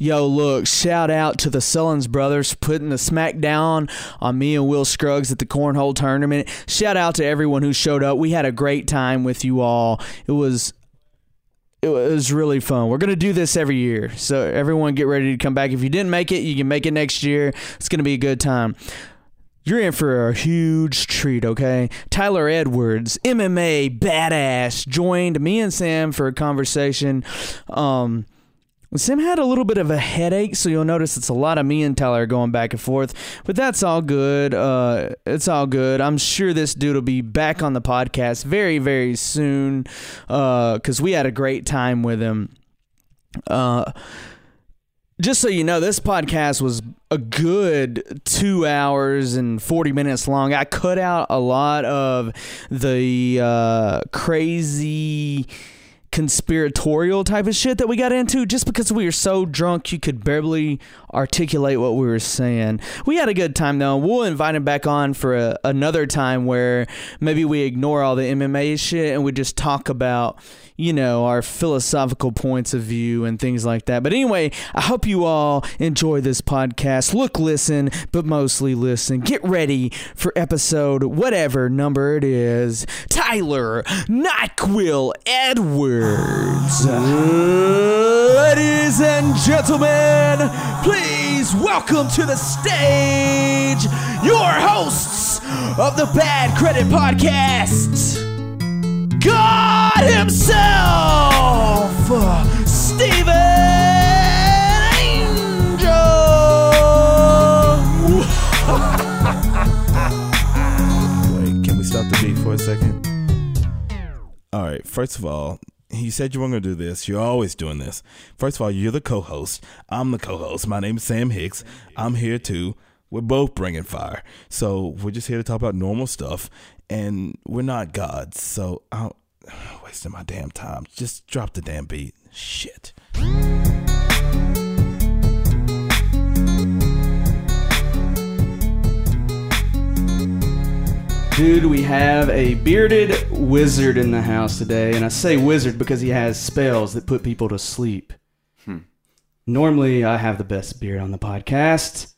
Yo, look, shout out to the Sullins brothers putting the smack down on me and Will Scruggs at the Cornhole Tournament. Shout out to everyone who showed up. We had a great time with you all. It was it was really fun. We're going to do this every year. So everyone get ready to come back. If you didn't make it, you can make it next year. It's going to be a good time. You're in for a huge treat, okay? Tyler Edwards, MMA badass, joined me and Sam for a conversation. Um, Sam had a little bit of a headache, so you'll notice it's a lot of me and Tyler going back and forth. But that's all good. Uh, it's all good. I'm sure this dude will be back on the podcast very, very soon because we had a great time with him. Uh, just so you know, this podcast was a good two hours and 40 minutes long. I cut out a lot of the uh, crazy conspiratorial type of shit that we got into just because we were so drunk you could barely articulate what we were saying. We had a good time though. We'll invite him back on for a, another time where maybe we ignore all the MMA shit and we just talk about you know, our philosophical points of view and things like that. But anyway, I hope you all enjoy this podcast. Look, listen, but mostly listen. Get ready for episode whatever number it is. Tyler Nyquil Edwards. Ladies and gentlemen, please welcome to the stage your hosts of the Bad Credit Podcast. God Himself, Steven Angel. Wait, can we stop the beat for a second? All right, first of all, you said you weren't going to do this. You're always doing this. First of all, you're the co host. I'm the co host. My name is Sam Hicks. I'm here too. We're both bringing fire. So we're just here to talk about normal stuff. And we're not gods. So I'm wasting my damn time. Just drop the damn beat. Shit. Dude, we have a bearded wizard in the house today, and I say wizard because he has spells that put people to sleep. Hmm. Normally, I have the best beard on the podcast,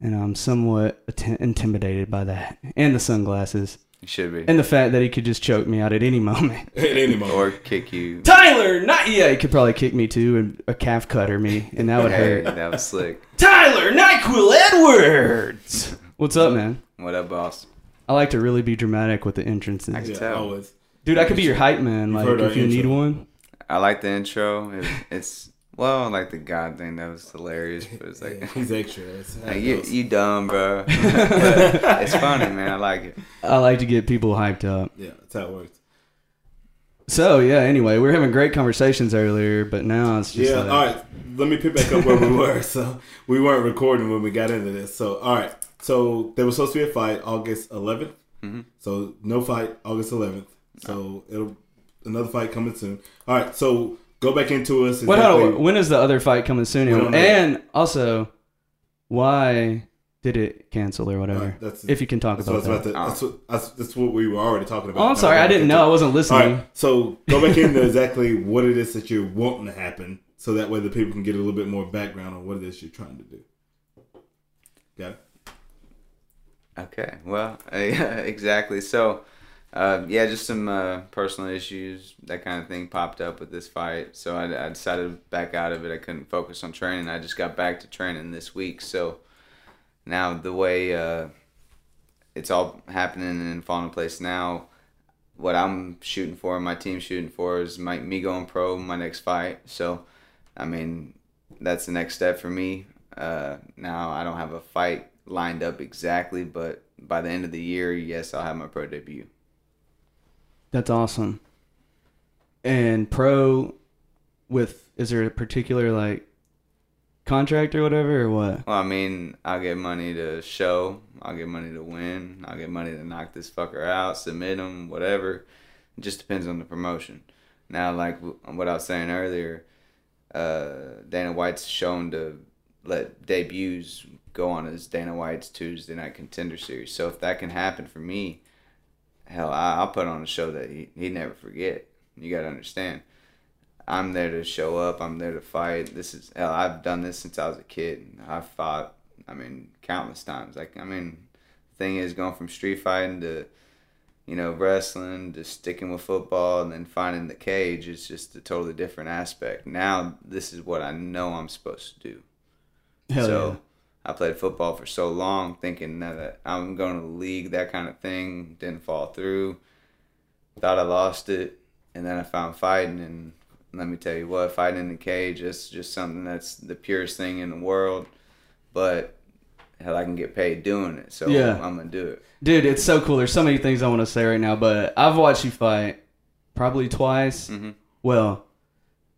and I'm somewhat att- intimidated by that, and the sunglasses, You should be. and the fact that he could just choke me out at any moment. At any moment. or kick you. Tyler, not yeah, he could probably kick me too and a calf cutter me, and that would Hey, hurt. that was slick. Tyler Nyquil Edwards. What's up, man? What up, boss? I like to really be dramatic with the entrances. I can Yeah, tell. always. Dude, I could be your hype man. You've Like if you need one. I like the intro. It, it's well, like the God thing that was hilarious, but it's like, He's extra. That's how like, you you dumb, bro. but it's funny, man. I like it. I like to get people hyped up. Yeah, that's how it works. So yeah. Anyway, we were having great conversations earlier, but now it's just yeah, like, all right. Let me pick back up where we were. So we weren't recording when we got into this. So all right. So there was supposed to be a fight August 11th. Mm-hmm. So no fight August 11th. So it'll another fight coming soon. All right. So go back into us. What? exactly- hold on, when is the other fight coming soon? We know. And also, why did it cancel or whatever? Right, that's- if you can talk That's what, about that. about to, that's, what, that's, that's what we were already talking about. oh, I'm sorry. I didn't know. I wasn't listening. right. So go back into exactly what it is that you're wanting to happen, so that way the people can get a little bit more background on what it is you're trying to do. Got it. Okay. Well, yeah, exactly. So, uh, yeah, just some uh, personal issues, that kind of thing popped up with this fight. So I, I decided to back out of it. I couldn't focus on training. I just got back to training this week. So now the way uh, it's all happening and falling in place now, what I'm shooting for, my team shooting for, is my, me going pro my next fight. So, I mean, that's the next step for me. Uh, now I don't have a fight lined up exactly, but by the end of the year, yes, I'll have my pro debut. That's awesome. And pro with is there a particular like contract or whatever or what? Well, I mean, I'll get money to show, I'll get money to win, I'll get money to knock this fucker out, submit him, whatever. It just depends on the promotion. Now, like what I was saying earlier, uh, Dana White's shown to let debuts go on his Dana White's Tuesday Night Contender Series. So if that can happen for me, hell, I- I'll put on a show that he he never forget. You got to understand. I'm there to show up. I'm there to fight. This is hell. I've done this since I was a kid. I've fought. I mean, countless times. Like I mean, thing is going from street fighting to you know, wrestling, to sticking with football, and then finding the cage is just a totally different aspect. Now, this is what I know I'm supposed to do. Hell so, yeah. I played football for so long, thinking that I'm going to the league, that kind of thing. Didn't fall through. Thought I lost it, and then I found fighting, and let me tell you what, fighting in the cage is just something that's the purest thing in the world. But hell, I can get paid doing it, so Yeah. I'm gonna do it. Dude, it's so cool. There's so many things I want to say right now, but I've watched you fight probably twice. Mhm. Well,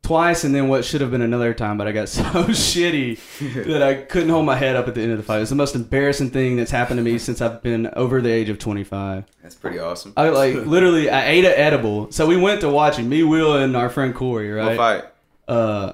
twice, and then what should have been another time, but I got so shitty that I couldn't hold my head up at the end of the fight. It's the most embarrassing thing that's happened to me since I've been over the age of 25. That's pretty awesome. I like literally, I ate an edible. So we went to watch it, me, Will, and our friend Corey, What right? fight? Uh,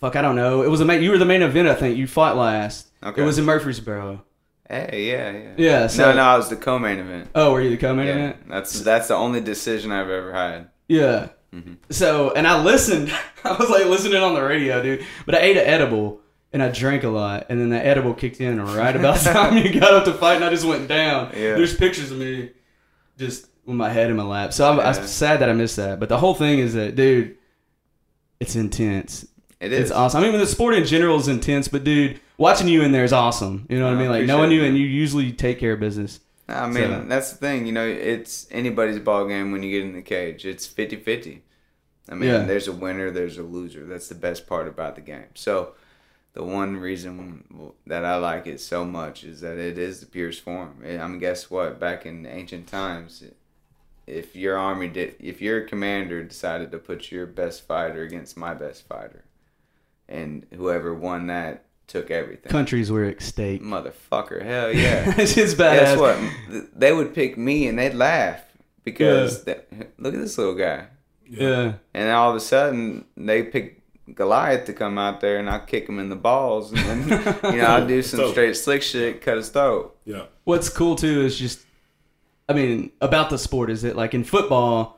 fuck, I don't know. It was a main, you were the main event, I think. You fought last. Okay. It was in Murfreesboro. Hey, yeah, yeah. Yeah, so- no, no, I was the co-main event. Oh, were you the co-main Yeah, event? that's that's the only decision I've ever had. Yeah. Mm-hmm. So, and I listened. I was like listening on the radio, dude. But I ate an edible and I drank a lot, and then the edible kicked in right about the time you got up to fight, and I just went down. Yeah. There's pictures of me just with my head in my lap. So I'm, Yeah. I'm sad that I missed that. But the whole thing is that, dude, it's intense. It is It's awesome. I mean, the sport in general is intense, but dude, watching you in there is awesome. You know what I I mean? Like knowing you, and you usually take care of business. I mean, So- that's the thing. You know, it's anybody's ball game when you get in the cage. It's 50-50. I mean, Yeah. there's a winner, there's a loser. That's the best part about the game. So, the one reason that I like it so much is that it is the purest form. I mean, guess what? Back in ancient times, if your army did, if your commander decided to put your best fighter against my best fighter, and whoever won that took everything. Countries were at stake. Motherfucker, hell yeah. it's just badass. Guess what? They would pick me and they'd laugh because that, look at this little guy. Yeah. And all of a sudden they pick Goliath to come out there and I'll kick him in the balls and then you know I'll do some So- straight slick shit, cut his throat. Yeah. what's cool too is just i mean about the sport is it like in football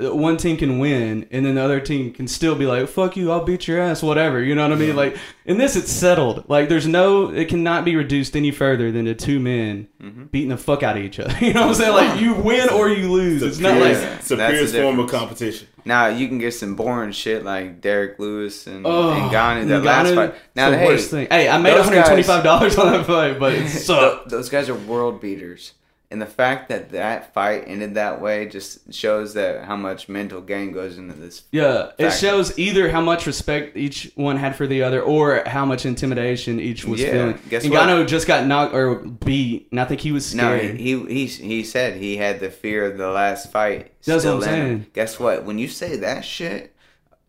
one team can win and then the other team can still be like fuck you i'll beat your ass whatever you know what i mean like in this it's settled like there's no it cannot be reduced any further than to two men Mm-hmm. beating the fuck out of each other you know what i'm saying like you win or you lose it's not like it's the That's the purest form of competition. Now you can get some boring shit like Derrick Lewis and, Oh, and Ngannou that last Ngannou, fight. Now the hey, worst thing. Hey, I made $125 on that fight, but it Th- sucked. those guys are world beaters. And the fact that that fight ended that way just shows that how much mental game goes into this. Yeah, it shows either how much respect each one had for the other, or how much intimidation each was Yeah, feeling. guess Ngannou just got knocked or beat, and I think he was No, scared. he, he he he said he had the fear of the last fight. That's still what I'm saying. Guess what? When you say that shit,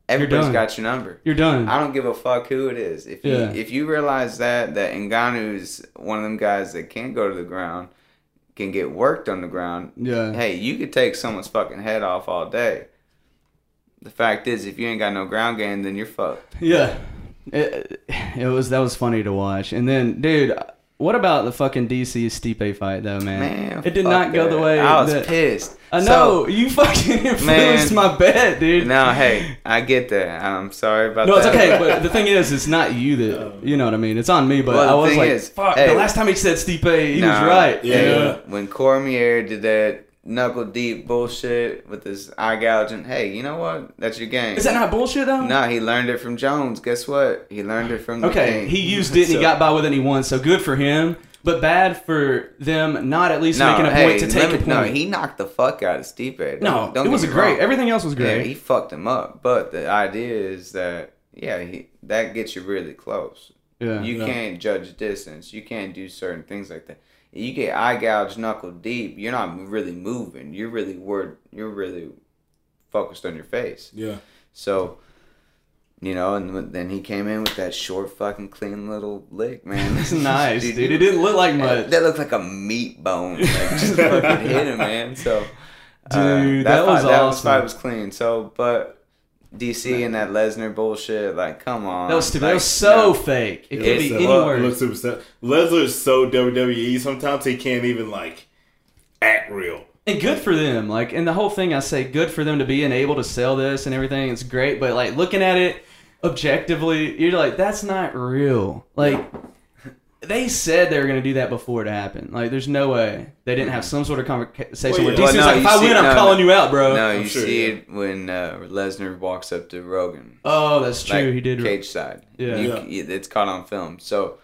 everybody's got your number. You're done. I don't give a fuck who it is. If you Yeah. if you realize that that Ngannou's one of them guys that can't go to the ground, can get worked on the ground. Yeah. Hey, you could take someone's fucking head off all day. The fact is, if you ain't got no ground game, then you're fucked. Yeah, it, it was that was funny to watch. And then, dude, what about the fucking DC Stipe fight though, man? Man, it did not go the way I was that- pissed. I So- know you fucking influenced my bet, dude. No, hey, I get that. I'm sorry about No, that. No, it's okay. But the thing is, it's not you that you know what I mean. It's on me. But Well, I was like, is, fuck. hey, the last time he said Stipe, he was right. Yeah, hey, yeah. When Cormier did that knuckle deep bullshit with his eye gouging, hey, you know what? That's your game. Is that not bullshit though? No, he learned it from Jones. Guess what? He learned it from Okay, he used it and he got by with it and he won. So good for him. But bad for them not at least No, making a hey, point to take me- a point. No, he knocked the fuck out of Stipe. No, don't it was great. wrong. Everything else was Yeah, great. he fucked him up. But the idea is that yeah, he, that gets you really close. Yeah. you Yeah. can't judge distance. You can't do certain things like that. You get eye gouge knuckle deep. You're not really moving. You're really word. You're really focused on your face. Yeah. So, you know, and then he came in with that short, fucking clean little lick, man. It's nice, dude. It didn't look like much. That looked like a meat bone. Like, just fucking hit him, man. So, uh, Dude, that was fight, That awesome. fight was clean. So, but DC and that Lesnar bullshit, like, come on. That was stupid. Like, that was so no. fake. It It could be is. any Well, it looks super sad. Lesnar is so WWE. Sometimes he can't even like act real. and good for them. Like, and the whole thing, I say, good for them to being able to sell this and everything. It's great, but like looking at it objectively, you're like, that's not real. Like, they said they were going to do that before it happened. Like, there's no way they didn't have some sort of conversation Well, where yeah. DC was Well, no, like, if I see- win, I'm no, calling you out, bro. No, I'm you sure, see yeah. it when uh, Lesnar walks up to Rogan. Oh, that's true. like, he did. cage side. Yeah. You- Yeah. it's caught on film, so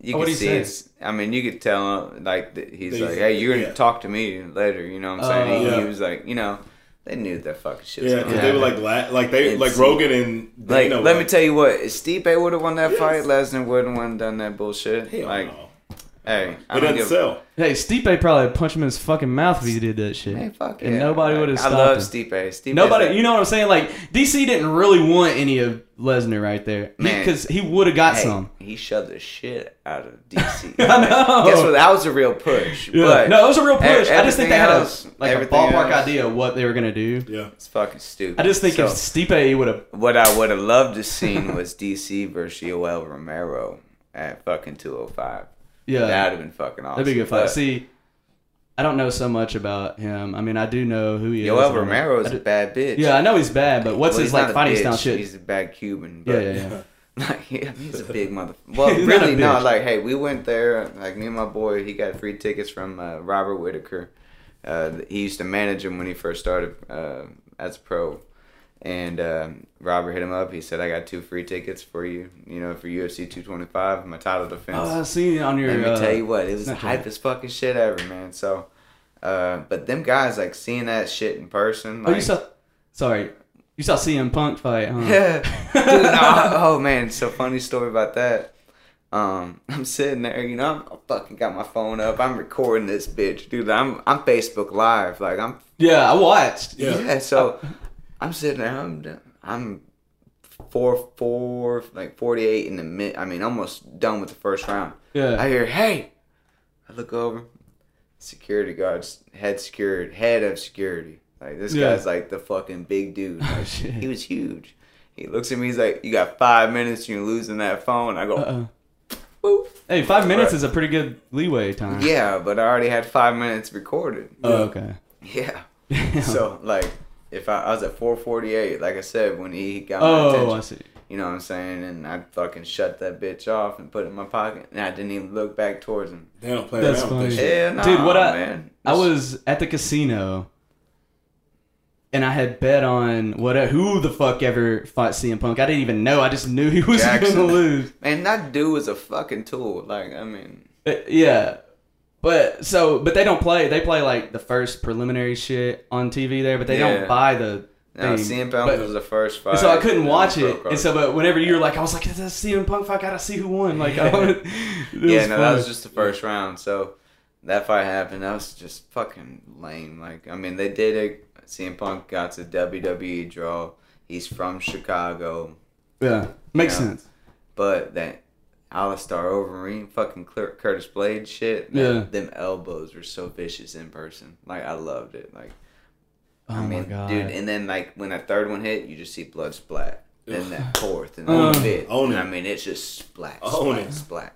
you Oh, can see say? it's. I mean, you could tell like that he's That like, he's- "Hey, you're gonna yeah. talk to me later." You know what I'm saying? Oh. he, he was like, you know, they knew that fucking shit. was Yeah, because they were like, la- like they, It's- like Rogan and Like, let were me tell you what, if Stipe would have won that Yes. fight, Lesnar wouldn't have done that bullshit. Hell like, no. Hey, I It don't doesn't give sell. Hey, Stipe probably punched him in his fucking mouth if he did that shit. Man, fuck and yeah. nobody Like, would have I stopped love him. Stipe. Stipe. Nobody, you know what I'm saying? Like DC didn't really want any of Lesnar right there because he, would have got hey, some. He shoved the shit out of DC. I know. Guess what? That was a real push. Yeah. But no, it was a real push. I just think they had a like a ballpark else- idea of what they were gonna do. Yeah. It's fucking stupid. I just think So, if Stipe would have, what I would have loved to seen was DC versus Yoel Romero at fucking 205. Yeah, That'd have been fucking awesome. that'd be a good fight. See, I don't know so much about him. I mean, I do know who he is. Yoel Romero is a bad bitch. Yeah, I know he's bad, but what's Well, his like fighting bitch, style shit? He's a bad Cuban. yeah, But yeah, yeah. Like yeah, he's a big mother. Well, really, no. Like, hey, we went there. Like me and my boy, he got free tickets from uh, Robert Whittaker. Uh, he used to manage him when he first started uh, as a pro. And um, Robert hit him up. He said, "I got two free tickets for you. You know, for UFC 225, my title defense." Oh, I seen it on your. Let me uh, tell you what, it was the hypest fucking shit ever, man. So, uh, but them guys like seeing that shit in person. Oh, you saw? Sorry, you saw CM Punk fight, huh? yeah. Dude, no, oh man, so funny story about that. Um, I'm sitting there, you know, I'm, I fucking got my phone up. I'm recording this bitch, dude. I'm I'm Facebook Live, like I'm Yeah, I watched. Yeah. yeah. so I'm sitting there. I'm I'm four four like 48 in the mid. I mean, almost done with the first round. Yeah. I hear, hey. I look over. Security guards, head security, head of security. Like this Yeah. guy's like the fucking big dude. Like, he was huge. He looks at me. He's like, "You got five minutes. You're losing that phone." I go. Uh-uh. "Boop." Hey, five minutes is a pretty good leeway time. Yeah, but I already had five minutes recorded. Oh, okay. Yeah. So like, if I, I was at 4:48, like I said, when he got my Oh, attention, I see. you know what I'm saying, and I fucking shut that bitch off and put it in my pocket, and I didn't even look back towards him. They don't play That's around with that shit. Hell nah, Dude, what I- man. I was at the casino, and I had bet on what who the fuck ever fought CM Punk. I didn't even know. I just knew he was gonna lose. And that dude was a fucking tool. Like, I mean, Uh, yeah, but so but they don't play. They play like the first preliminary shit on TV there, but they Yeah. don't buy the. no, thing. CM Punk But- was the first fight. So I couldn't watch it, and so but whenever you were like, I was like, "That's CM Punk fight. I gotta see who won." Like, I wanted, it yeah, no, fun. that was just the first round. So that fight happened. That was just fucking lame. Like, I mean, they did it. CM Punk got to WWE draw. He's from Chicago, yeah, makes Yeah. sense. but that Alistair Overeem, fucking Curtis Blaydes shit. Yeah. them elbows were so vicious in person. Like, I loved it. Like, Oh I mean, my god, dude, and then like when that third one hit, you just see blood splat. Then that fourth and Uh, then fifth, own and it. I mean, it's just splat, Own splat, it. splat.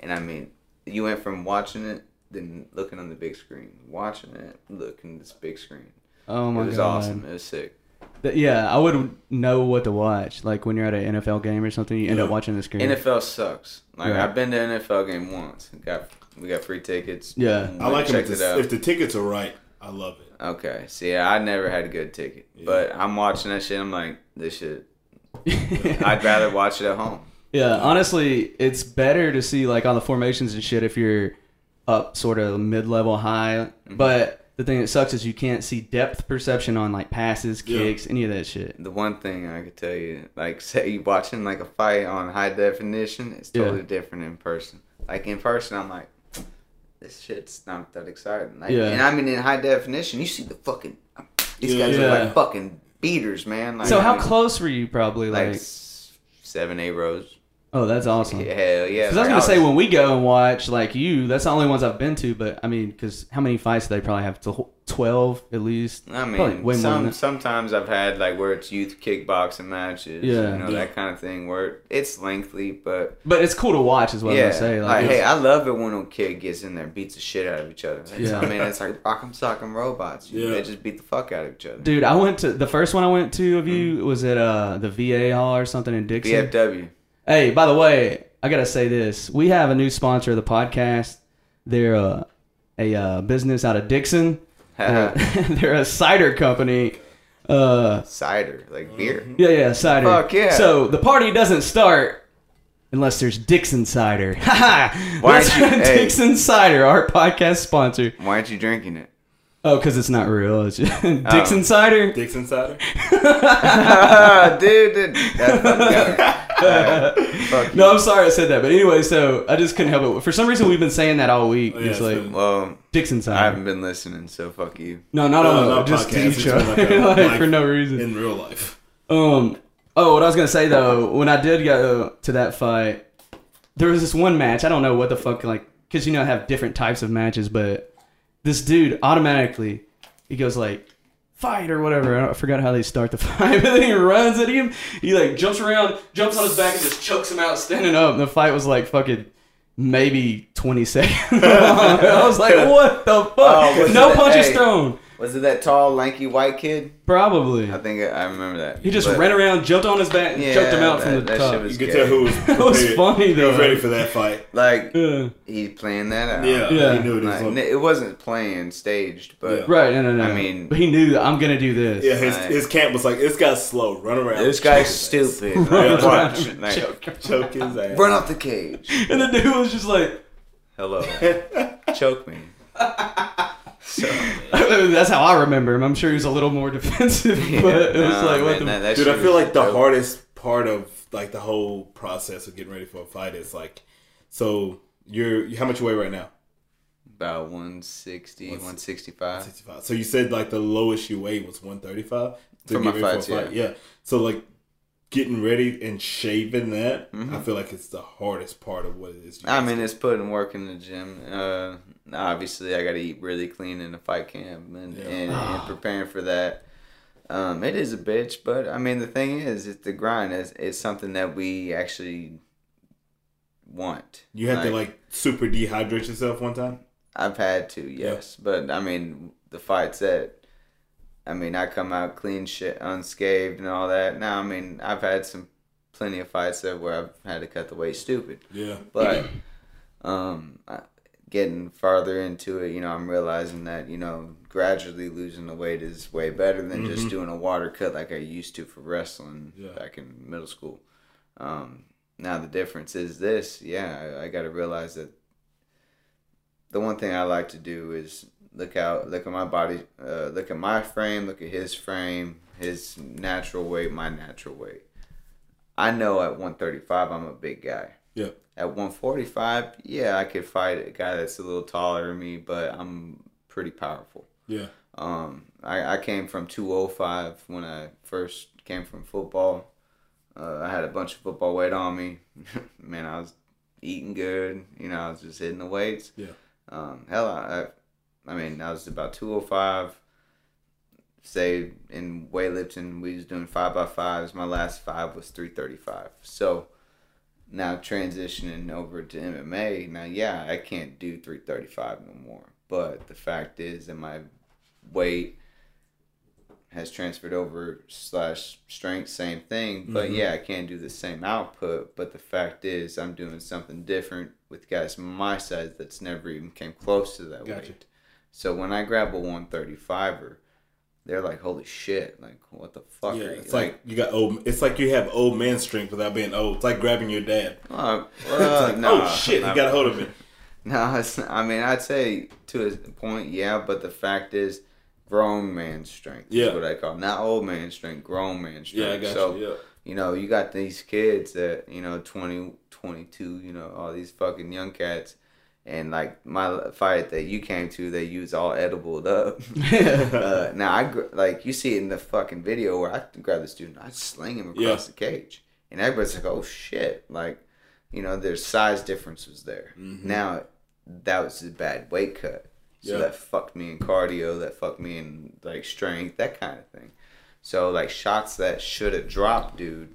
And I mean, you went from watching it, then looking on the big screen, watching it, looking at this big screen. oh my god. it was god, awesome. It was sick. Th- Yeah, I would know what to watch. Like when you're at an NFL game or something, you end up watching the screen. NFL sucks. Like Right. I've been to an NFL game once. Got we got free tickets. Yeah. Went I like and them if checked the, it out. if the tickets are right. I love it. Okay, see, I never had a good ticket, but I'm watching that shit. I'm like, this shit. I'd rather watch it at home. yeah, honestly, it's better to see like all the formations and shit if you're up sort of mid level high. Mm-hmm. But the thing that sucks is you can't see depth perception on like passes, Yeah. kicks, any of that shit. The one thing I could tell you, like, say you watching like a fight on high definition, it's Yeah. totally different in person. Like in person, I'm like, this shit's not that exciting. Like, Yeah. And I mean, in high definition, you see the fucking these Yeah. guys Yeah. are like fucking beaters, man. Like, So I how mean, close were you? Probably Like like, seven, eight rows. Oh, that's awesome. Hell yeah! Because I was gonna say when we go and watch like you, that's the only ones I've been to. But I mean, because how many fights do they probably have? Tw- Twelve at least. I mean, way some that. sometimes I've had like where it's youth kickboxing matches, Yeah. you know Yeah. that kind of thing where it's lengthy, but But it's cool to watch, is what yeah, I'm saying. like, Like, hey, I love it when a kid gets in there and beats the shit out of each other. It's- Yeah. I mean, it's like rock'em sock'em robots. Yeah. They just beat the fuck out of each other. dude, I went to the first one I went to of Mm. you was at uh the VA hall or something in Dixon. BFW. Hey, by the way, I gotta say this: we have a new sponsor of the podcast. They're uh, a uh, business out of Dixon. Uh, they're a cider company. Uh, Cider, like beer. yeah, yeah, cider. Fuck yeah. So the party doesn't start unless there's Dixon cider. Ha ha! Why you- hey. Dixon cider, our podcast sponsor. Why aren't you drinking it? Oh, because it's not real. It's just Oh. Dixon cider. Dixon cider. dude, dude, that's fucking Alright, Fuck you. No, I'm sorry I said that, but anyway, so I just couldn't help it. For some reason, we've been saying that all week. Oh, yeah, it's it's like been- Well, Dixon I haven't been listening, so fuck you. No, not No, on not just to each other, like like, for no reason. in real life. Um. Oh, what I was gonna say though, when I did go to that fight, there was this one match. I don't know what the fuck, like, because you know I have different types of matches, but this dude automatically he goes like fight or whatever. I, I forgot how they start the fight, but then he runs at him. He like jumps around, jumps on his back, and just chokes him out standing up. And the fight was like fucking. Maybe 20 seconds. I was like, what the fuck? Oh, no punches hey. thrown. Was it that tall, lanky white kid? Probably. I think I, I remember that. He just But- ran around, jumped on his back, and Yeah, choked him out that- from the that top. shit was- You could tell who was. That was prepared. funny, He was ready for that fight. Like Yeah. he's playing that out. Yeah, Yeah. he knew it was. Like, on- it wasn't playing staged, but Yeah. Right, no, no, no. I mean- but he knew that I'm gonna do this. yeah, his Right. his camp was like, this guy's slow. Run around. this guy's his ass. stupid. Yeah. Like, watch. Like, Choke his ass. run off the cage. And the dude was just like, Hello. Choke me. So, that's how I remember him. I'm sure he was a little more defensive, but it was nah, like, what man, the. that- that Dude, I feel was like the hardest part of like the whole process of getting ready for a fight is like, so you're how much you weigh right now? About 160, 165. 65. So you said like the lowest you weighed was 135 to For my ready fights, yeah. yeah. So like getting ready and shaving that, Mhm. I feel like it's the hardest part of what it is. I mean, do. it's putting work in the gym. Uh, obviously, I got to eat really clean in the fight camp and, Yeah. and, and preparing for that. Um, it is a bitch, but I mean, the thing is, it's the grind. It's, it's something that we actually want. you had to like super dehydrate yourself one time. I've had to, yes, but I mean, the fights that. I mean, I come out clean shit, unscathed, and all that. Now, I mean, I've had some plenty of fights that where I've had to cut the weight stupid. Yeah. But um, I- getting farther into it, you know, I'm realizing that you know gradually losing the weight is way better than just Mhm. doing a water cut like I used to for wrestling Yeah. back in middle school. Um, now the difference is this, yeah, I, I got to realize that the one thing I like to do is look out, look at my body, uh, look at my frame, look at his frame, his natural weight, my natural weight. I know at 135 I'm a big guy. Yeah. At 145, yeah, I could fight a guy that's a little taller than me, but I'm pretty powerful. Yeah. Um, I, I came from 205 when I first came from football. Uh, I had a bunch of football weight on me. Man, I was eating good. You know, I was just hitting the weights. Yeah. Um, hell, I, I mean, I was about 205. Say in weightlifting, we was doing five by fives. My last five was 335. So now transitioning over to MMA. Now, yeah, I can't do 335 no more. But the fact is that my weight has transferred over slash strength, same thing. But Mhm. yeah, I can't do the same output. But the fact is, I'm doing something different with guys my size that's never even came close to that Gotcha. weight. So when I grab a 135er, they're like, "Holy shit! Like, what the fuck?" Yeah, are you? it's like you got old. It's like you have old man strength without being old. It's like grabbing your dad. uh, well, like, nah, oh shit, he got a hold of it. No, it's, I mean, I'd say to a point, yeah, but the fact is, grown man strength Yeah. is what I call it. not old man strength, grown man strength. Yeah, I got so, you. Yeah. you know, you got these kids that, you know, 20, 22, you know, all these fucking young cats. And like my fight that you came to, they use all edible up. uh, now I gr- like you see it in the fucking video where I grab the student, I sling him across Yeah. the cage, and everybody's like, "Oh shit!" Like you know, there's size differences there. Mm-hmm. Now, that was a bad weight cut. So Yeah. that fucked me in cardio, that fucked me in like strength, that kind of thing. So like shots that should have dropped, dude,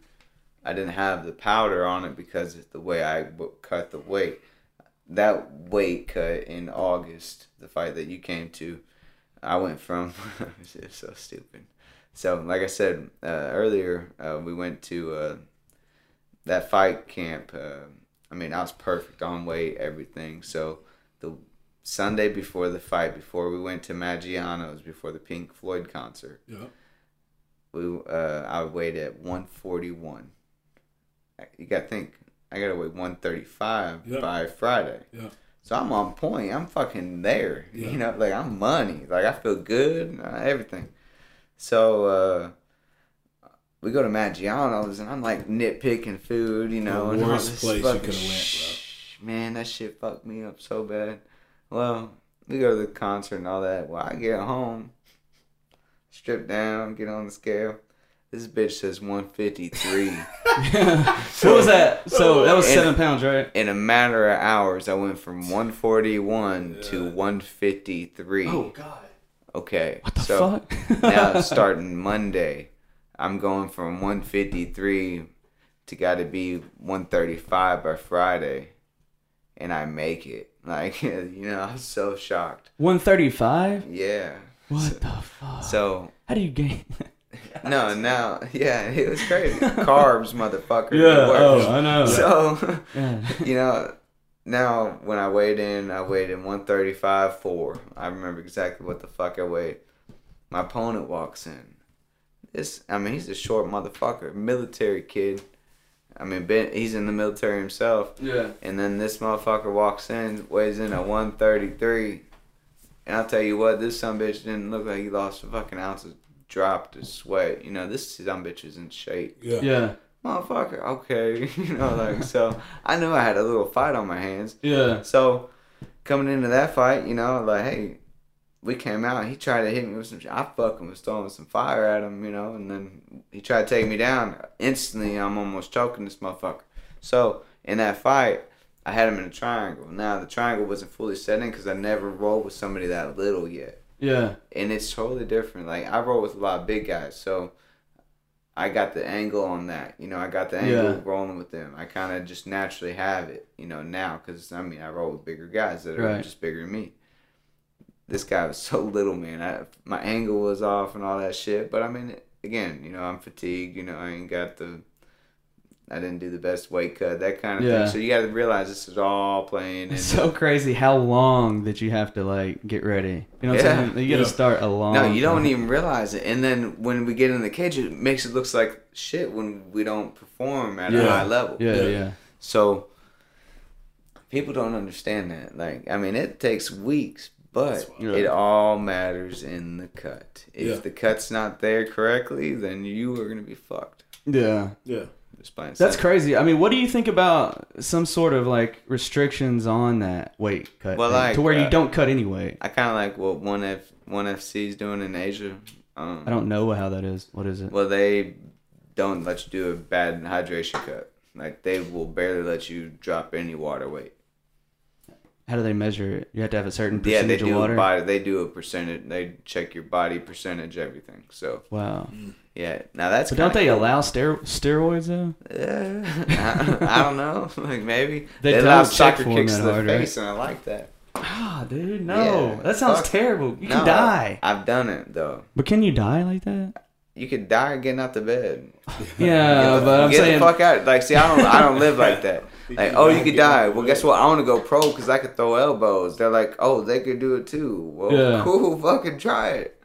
I didn't have the powder on it because of the way I w- cut the weight. That weight cut in August, the fight that you came to, I went from. it's so stupid. So like I said uh, earlier, uh, we went to uh, that fight camp. Uh, I mean, I was perfect on weight, everything. So the Sunday before the fight, before we went to Maggiano's, before the Pink Floyd concert, Yeah. we uh, I weighed at 141. You got to think, I got to weigh 135 Yeah. by Friday. Yeah. So I'm on point. I'm fucking there. Yeah. You know, like I'm money. Like I feel good. Uh, everything. So uh, we go to Maggiano's and I'm like nitpicking food. You know, The worst place you coulda went, bro. Man, that shit fucked me up so bad. Well, we go to the concert and all that. Well, I get home, strip down, get on the scale. This bitch says 153. what was that? So that was And- seven pounds, right? In a matter of hours, I went from 141 to Yeah. 153. God. Okay. What the so fuck? now starting Monday, I'm going from 153 to got to be 135 by Friday, and I make it. Like you know, I was so shocked. One thirty-five. Yeah. What the fuck? So How do you gain? no, now yeah, it was crazy. Carbs, motherfucker. yeah. works. Oh, I know. So you know, now when I weighed in, I weighed in 135 4. I remember exactly what the fuck I weighed. My opponent walks in. This, I mean, he's a short motherfucker, military kid. I mean, ben, he's in the military himself. Yeah. And then this motherfucker walks in, weighs in at 133. And I'll tell you what, this some bitch didn't look like he lost a fucking ounce of dropped his sweat. You know, this some bitch is in shape Yeah. Yeah. motherfucker, okay. you know, like, so I knew I had a little fight on my hands. Yeah. So coming into that fight, you know, like, hey, we came out. He tried to hit me with some shit. I fucking was throwing some fire at him, you know, and then he tried to take me down. Instantly, I'm almost choking this motherfucker. So in that fight, I had him in a triangle. Now, the triangle wasn't fully set in because I never rolled with somebody that little yet Yeah. and it's totally different. Like I roll with a lot of big guys, so I got the angle on that. You know, I got the angle Yeah. rolling with them. I kind of just naturally have it. You know, now because I mean I roll with bigger guys that are Right. just bigger than me. This guy was so little, man. I, my angle was off and all that shit. But I mean, again, you know, I'm fatigued. You know, I ain't got the. I didn't do the best weight cut, that kind of Yeah. thing. So you got to realize this is all playing. It's so crazy how long that you have to like get ready. You know what Yeah. I'm saying? You got to Yeah. start a long. No, you don't time. even realize it. And then when we get in the cage, it makes it looks like shit when we don't perform at a high level. Yeah, Yeah. yeah. So people don't understand that. Like, I mean, it takes weeks, but Yeah. it all matters in the cut. If Yeah. the cut's not there correctly, then you are gonna be fucked. Yeah. Yeah. Just plain That's crazy. I mean, what do you think about some sort of like restrictions on that weight cut? Well, thing, like, to where you uh, don't cut any weight. I kind of like what one F one FC is doing in Asia. Um, I don't know how that is. What is it? Well, they don't let you do a bad hydration cut. Like they will barely let you drop any water weight. How do they measure it? You have to have a certain Yeah, they percentage of do water. a body. They do a percentage. They check your body percentage, everything. So wow. Yeah, now that's. But don't they cool. allow stero- steroids though? Uh, I, I don't know. Like maybe They they, allow soccer kicks that to the hard, right? face, and I like that. Ah, dude, no. Yeah, that sounds fuck. terrible. You No, can die. I've done it though. But can you die like that? You could die getting out the bed. Yeah, the- but I'm get saying the fuck out. Like, see, I don't, I don't live like that. Like, oh, you could die. Well, guess what? I want to go pro because I could throw elbows. They're like, oh, they could do it too. Well, Yeah. cool, fucking try it.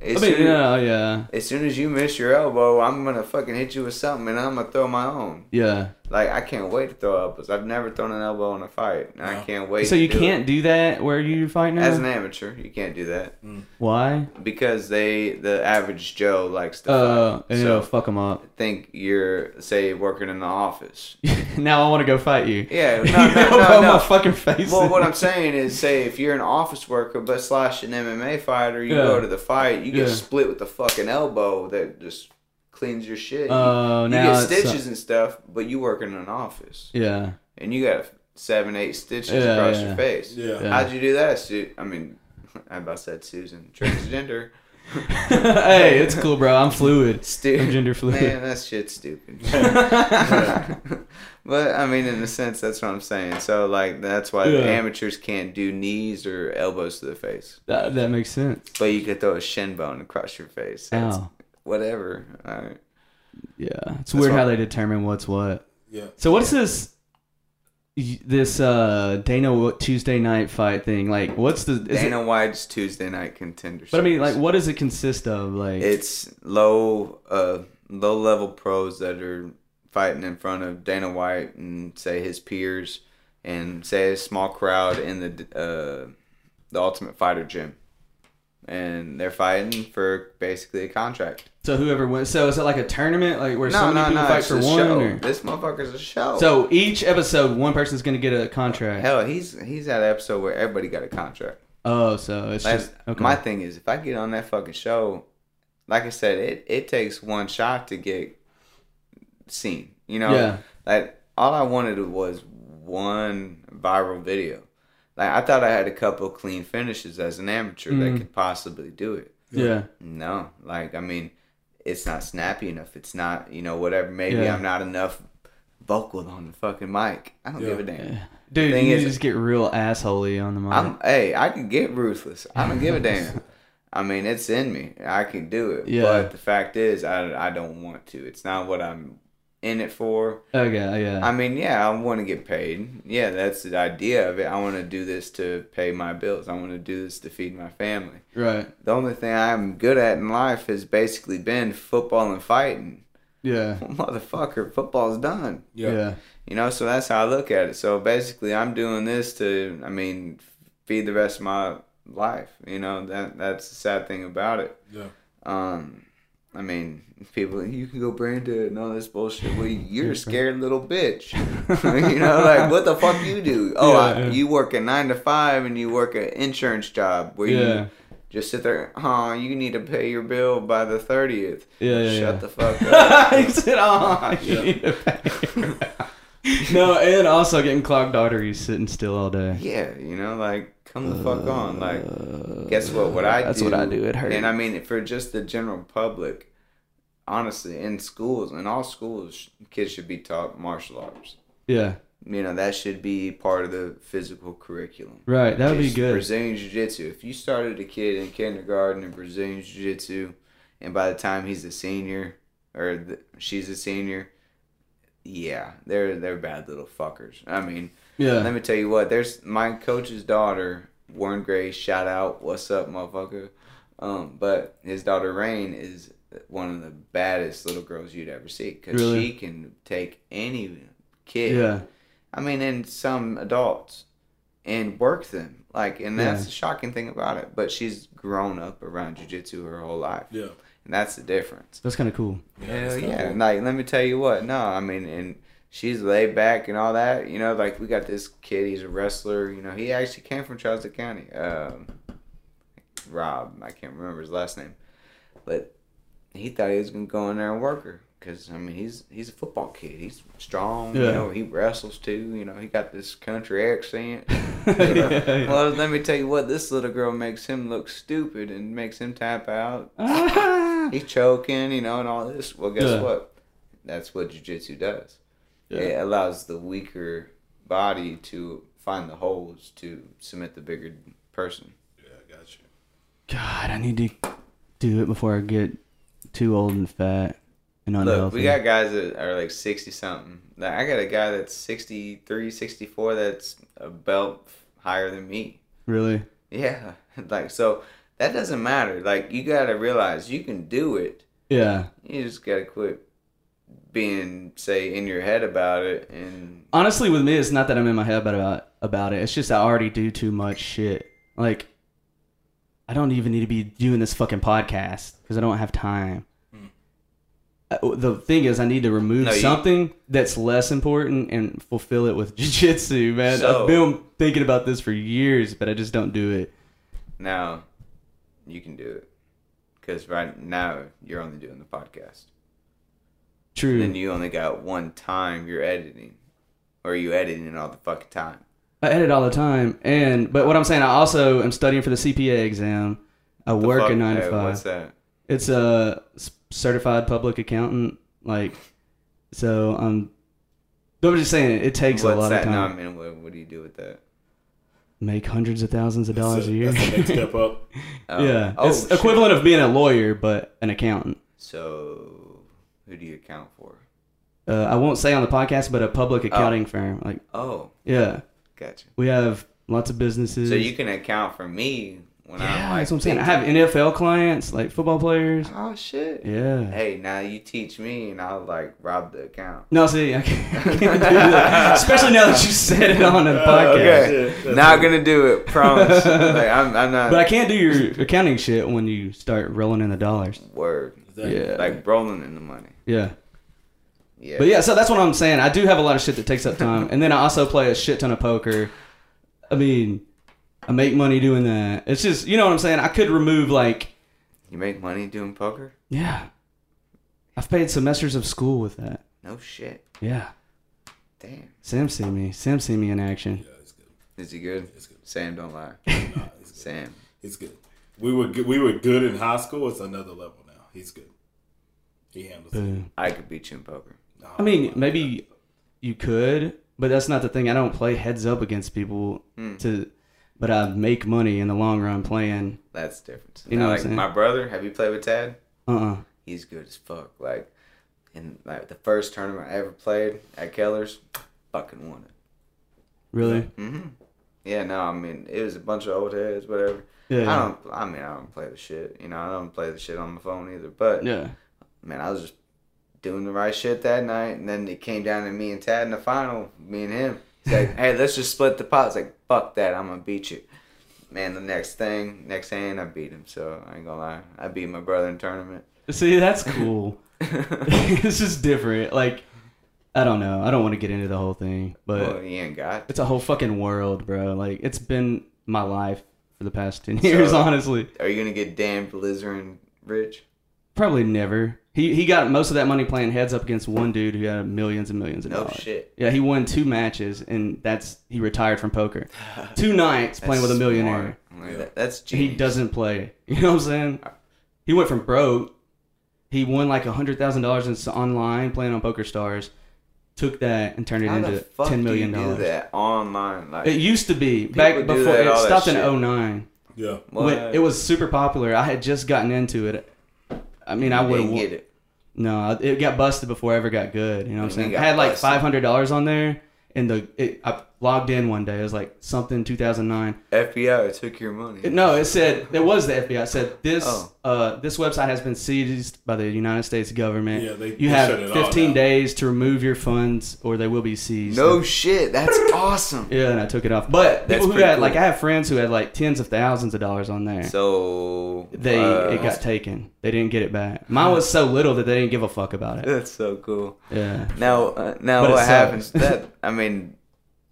I As, mean, soon, yeah, yeah. as soon as you miss your elbow, I'm gonna fucking hit you with something, and I'm gonna throw my own. Yeah. Like, I can't wait to throw elbows. I've never thrown an elbow in a fight, and I can't wait. So to you do can't it. do that where you fight now? As an amateur, you can't do that Why? because they, the average Joe, likes to Uh, fight. so fuck them up. think you're, say, working in the office. now I want to go fight you. Yeah, no, You no, no, no. my fucking face. Well, what I'm saying is, say if you're an office worker but slash an MMA fighter, you Yeah. go to the fight, you get Yeah. split with the fucking elbow that just cleans your shit. Oh, you, now you get uh, stitches and stuff, but you work in an office Yeah. and you got seven, eight stitches Yeah, across yeah. your face. Yeah. Yeah. How'd you do that, Stu? I mean, I about said Susan, transgender. hey, it's cool, bro. I'm fluid. Stu- I'm gender fluid. Man, that shit's stupid. but I mean, in a sense, that's what I'm saying. So like, that's why Yeah. amateurs can't do knees or elbows to the face, That, that makes sense. but you could throw a shin bone across your face. That's- Ow. Whatever. All right. Yeah. It's weird how they determine what's what. Yeah. So what's this this uh Dana Tuesday night fight thing? Like what's the is it- Dana White's Tuesday night contender. But I mean like what does it consist of? Like it's low, uh, low level pros that are fighting in front of Dana White and say his peers, and say a small crowd in the uh, the Ultimate Fighter gym, and they're fighting for basically a contract. So whoever wins so is it like a tournament like where No, so many no, people no. fight for one show. or This motherfucker's a show. So each episode one person's gonna get a contract. hell, he's he's at an episode where everybody got a contract. Oh, so it's Like, just okay. My thing is, if I get on that fucking show, like I said, it, it takes one shot to get seen. You know, Yeah. like all I wanted was one viral video. Like I thought I had a couple clean finishes as an amateur Mm. that could possibly do it. yeah. No, like I mean, it's not snappy enough. It's not, you know, whatever. Maybe Yeah. I'm not enough vocal on the fucking mic. I don't Yeah. give a damn. Dude, Thing you is- just get real assholey on the mic. I'm hey, I can get ruthless. I don't give a damn. I mean, it's in me. I can do it. Yeah. But the fact is, I, I don't want to. It's not what I'm in it for. okay, yeah. I mean, yeah, I want to get paid. Yeah, that's the idea of it. I want to do this to pay my bills. I want to do this to feed my family. right. The only thing I'm good at in life has basically been football and fighting. Yeah. Motherfucker, football's done. Yeah. Yeah. You know, so that's how I look at it. So basically, I'm doing this to, I mean, feed the rest of my life. You know, that that's the sad thing about it. Yeah. Um, I mean, people, you can go branded and all this bullshit. Well, you're a scared little bitch. you know, like what the fuck you do? Oh, Yeah, I, yeah. you work a nine to five and you work an insurance job where Yeah. you just sit there. Oh, you need to pay your bill by the thirtieth. Yeah, Shut the fuck up. he said, "Oh, you need to pay." no, and also getting clogged arteries sitting still all day. Yeah, you know, like come the fuck on. Like, guess what? What I That's do, what I do. It hurts. And I mean, for just the general public, honestly, in schools, in all schools, kids should be taught martial arts. Yeah, You know, that should be part of the physical curriculum. right. That would be good. Brazilian Jiu Jitsu. If you started a kid in kindergarten in Brazilian Jiu Jitsu, and by the time he's a senior or the, she's a senior, yeah, they're they're bad little fuckers. I mean, Yeah, let me tell you what. There's my coach's daughter, Warren Gray. Shout out, what's up, motherfucker? Um, but his daughter Rain is one of the baddest little girls you'd ever see because Really? she can take any kid. yeah, I mean, and some adults, and work them. Like, and that's Yeah. the shocking thing about it. But she's grown up around jujitsu her whole life, Yeah. and that's the difference. that's kind of cool. Hell it's yeah! cool. Like, let me tell you what. No, I mean, and she's laid back and all that. You know, like we got this kid. He's a wrestler. You know, he actually came from Charleston County. Um, Rob, I can't remember his last name, but he thought he was gonna go in there and work her. Cause I mean, he's he's a football kid. He's strong. Yeah. You know, he wrestles too. You know, he got this country accent. Yeah. Well, let me tell you what. This little girl makes him look stupid and makes him tap out. He's choking, you know, and all this. Well, guess Yeah. what? That's what jujitsu does. Yeah. It allows the weaker body to find the holes to submit the bigger person. Yeah, got you. God, I need to do it before I get too old and fat and unhealthy. Look, we got guys that are like 60 something. Like, I got a guy that's 63, 64 that's a belt higher than me. really. Yeah. Like, so that doesn't matter. Like, you got to realize you can do it. Yeah. You just got to quit being, say, in your head about it. And Honestly, with me, it's not that I'm in my head about about it. It's just I already do too much shit. Like, I don't even need to be doing this fucking podcast because I don't have time. Uh, The thing is, I need to remove No, you- something that's less important and fulfill it with jujitsu, man. So- I've been thinking about this for years, but I just don't do it. now you can do it. Because right now you're only doing the podcast. True. Then you only got one time you're editing, or you editing all the fucking time. I edit all the time, and but what I'm saying, I also am studying for the CPA exam. I The work fuck- a nine to five. What's that? It's a certified public accountant. Like, so um, I'm just saying it takes what's a lot that? of No, I time. mean, what, what do you do with that? Make hundreds of thousands of dollars a year. That's the next step up. Oh. yeah, Oh, it's shit. equivalent of being a lawyer, but an accountant. So, who do you account for? Uh, I won't say on the podcast, but a public accounting firm. Like, Oh, yeah, gotcha. we have lots of businesses. So you can account for me when yeah, I'm like. that's what I'm saying. I have NFL clients, like football players. Oh shit. Yeah. Hey, now you teach me, and I'll like rob the account. No, see, I can't, I can't do that. Especially now that you said it on the Uh, podcast. Okay, shit. That's not it. gonna do it. Promise. like I'm, I'm not. But I can't do your accounting shit when you start rolling in the dollars. Word. Yeah. Like rolling in the money. Yeah. Yeah. But yeah, so that's what I'm saying. I do have a lot of shit that takes up time. And then I also play a shit ton of poker. I mean, I make money doing that. It's just, you know what I'm saying? I could remove, like, You make money doing poker? yeah. I've paid semesters of school with that. No shit. Yeah. Damn. Sam see me. Sam see me in action. Yeah, it's good. Is he good? It's good. Sam, don't lie. Nah, it's good. Sam. He's good. We were good. we were good in high school. It's another level now. He's good. He handles it. I could beat you in poker. Nah, I mean, nah, maybe you could, but that's not the thing. I don't play heads up against people Hmm. to, but I make money in the long run playing. That's different. You know Now, I'm like my brother, have you played with Tad? Uh uh He's good as fuck. Like, in like the first tournament I ever played at Keller's, fucking won it. Really? hmm Yeah, no, I mean it was a bunch of old heads, whatever. Yeah. I don't. I mean, I don't play the shit. You know, I don't play the shit on my phone either. But Yeah. man, I was just doing the right shit that night, and then it came down to me and Tad in the final. Me and him. He's like, "Hey, let's just split the pot." It's like, "Fuck that! I'm gonna beat you." Man, the next thing, next hand, I beat him. So I ain't gonna lie, I beat my brother in tournament. See, that's cool. it's just different. Like, I don't know. I don't want to get into the whole thing, but well, he ain't got. it's a whole fucking world, bro. Like, it's been my life for the past 10 years, So- honestly. Are you gonna get Dan Bilzerian rich? Probably never. He he got most of that money playing heads up against one dude who had millions and millions of No dollars. shit. Yeah, he won two matches, and that's he retired from poker. Two nights playing with a millionaire. smart. Like, that- that's He doesn't play. You know what I'm saying? He went from broke. He won like a hundred thousand dollars in online playing on Poker Stars. Took that and turned it How the into fuck ten million do you do dollars. that online? Like, It used to be back before that, it stopped in shit. 09. Yeah. When it was super popular. I had just gotten into it. I mean, I would didn't have get it. No, it got busted before I ever got good. You know what I'm saying? I had like five hundred dollars on there, and the it, I logged in one day. It was like something 2009. FBI took your money. No, it said it was the FBI. It said this Oh. uh this website has been seized by the United States government. Yeah, they- you they have shut it all 15 days to remove your funds, or they will be seized. No shit. That's awesome. Yeah, and I took it off. But That's people who had cool. like I have friends who had like tens of thousands of dollars on there. So they uh, it got taken. They didn't get it back. Mine was so little that they didn't give a fuck about it. That's so cool. Yeah. Now, uh, now But what happens? That I mean,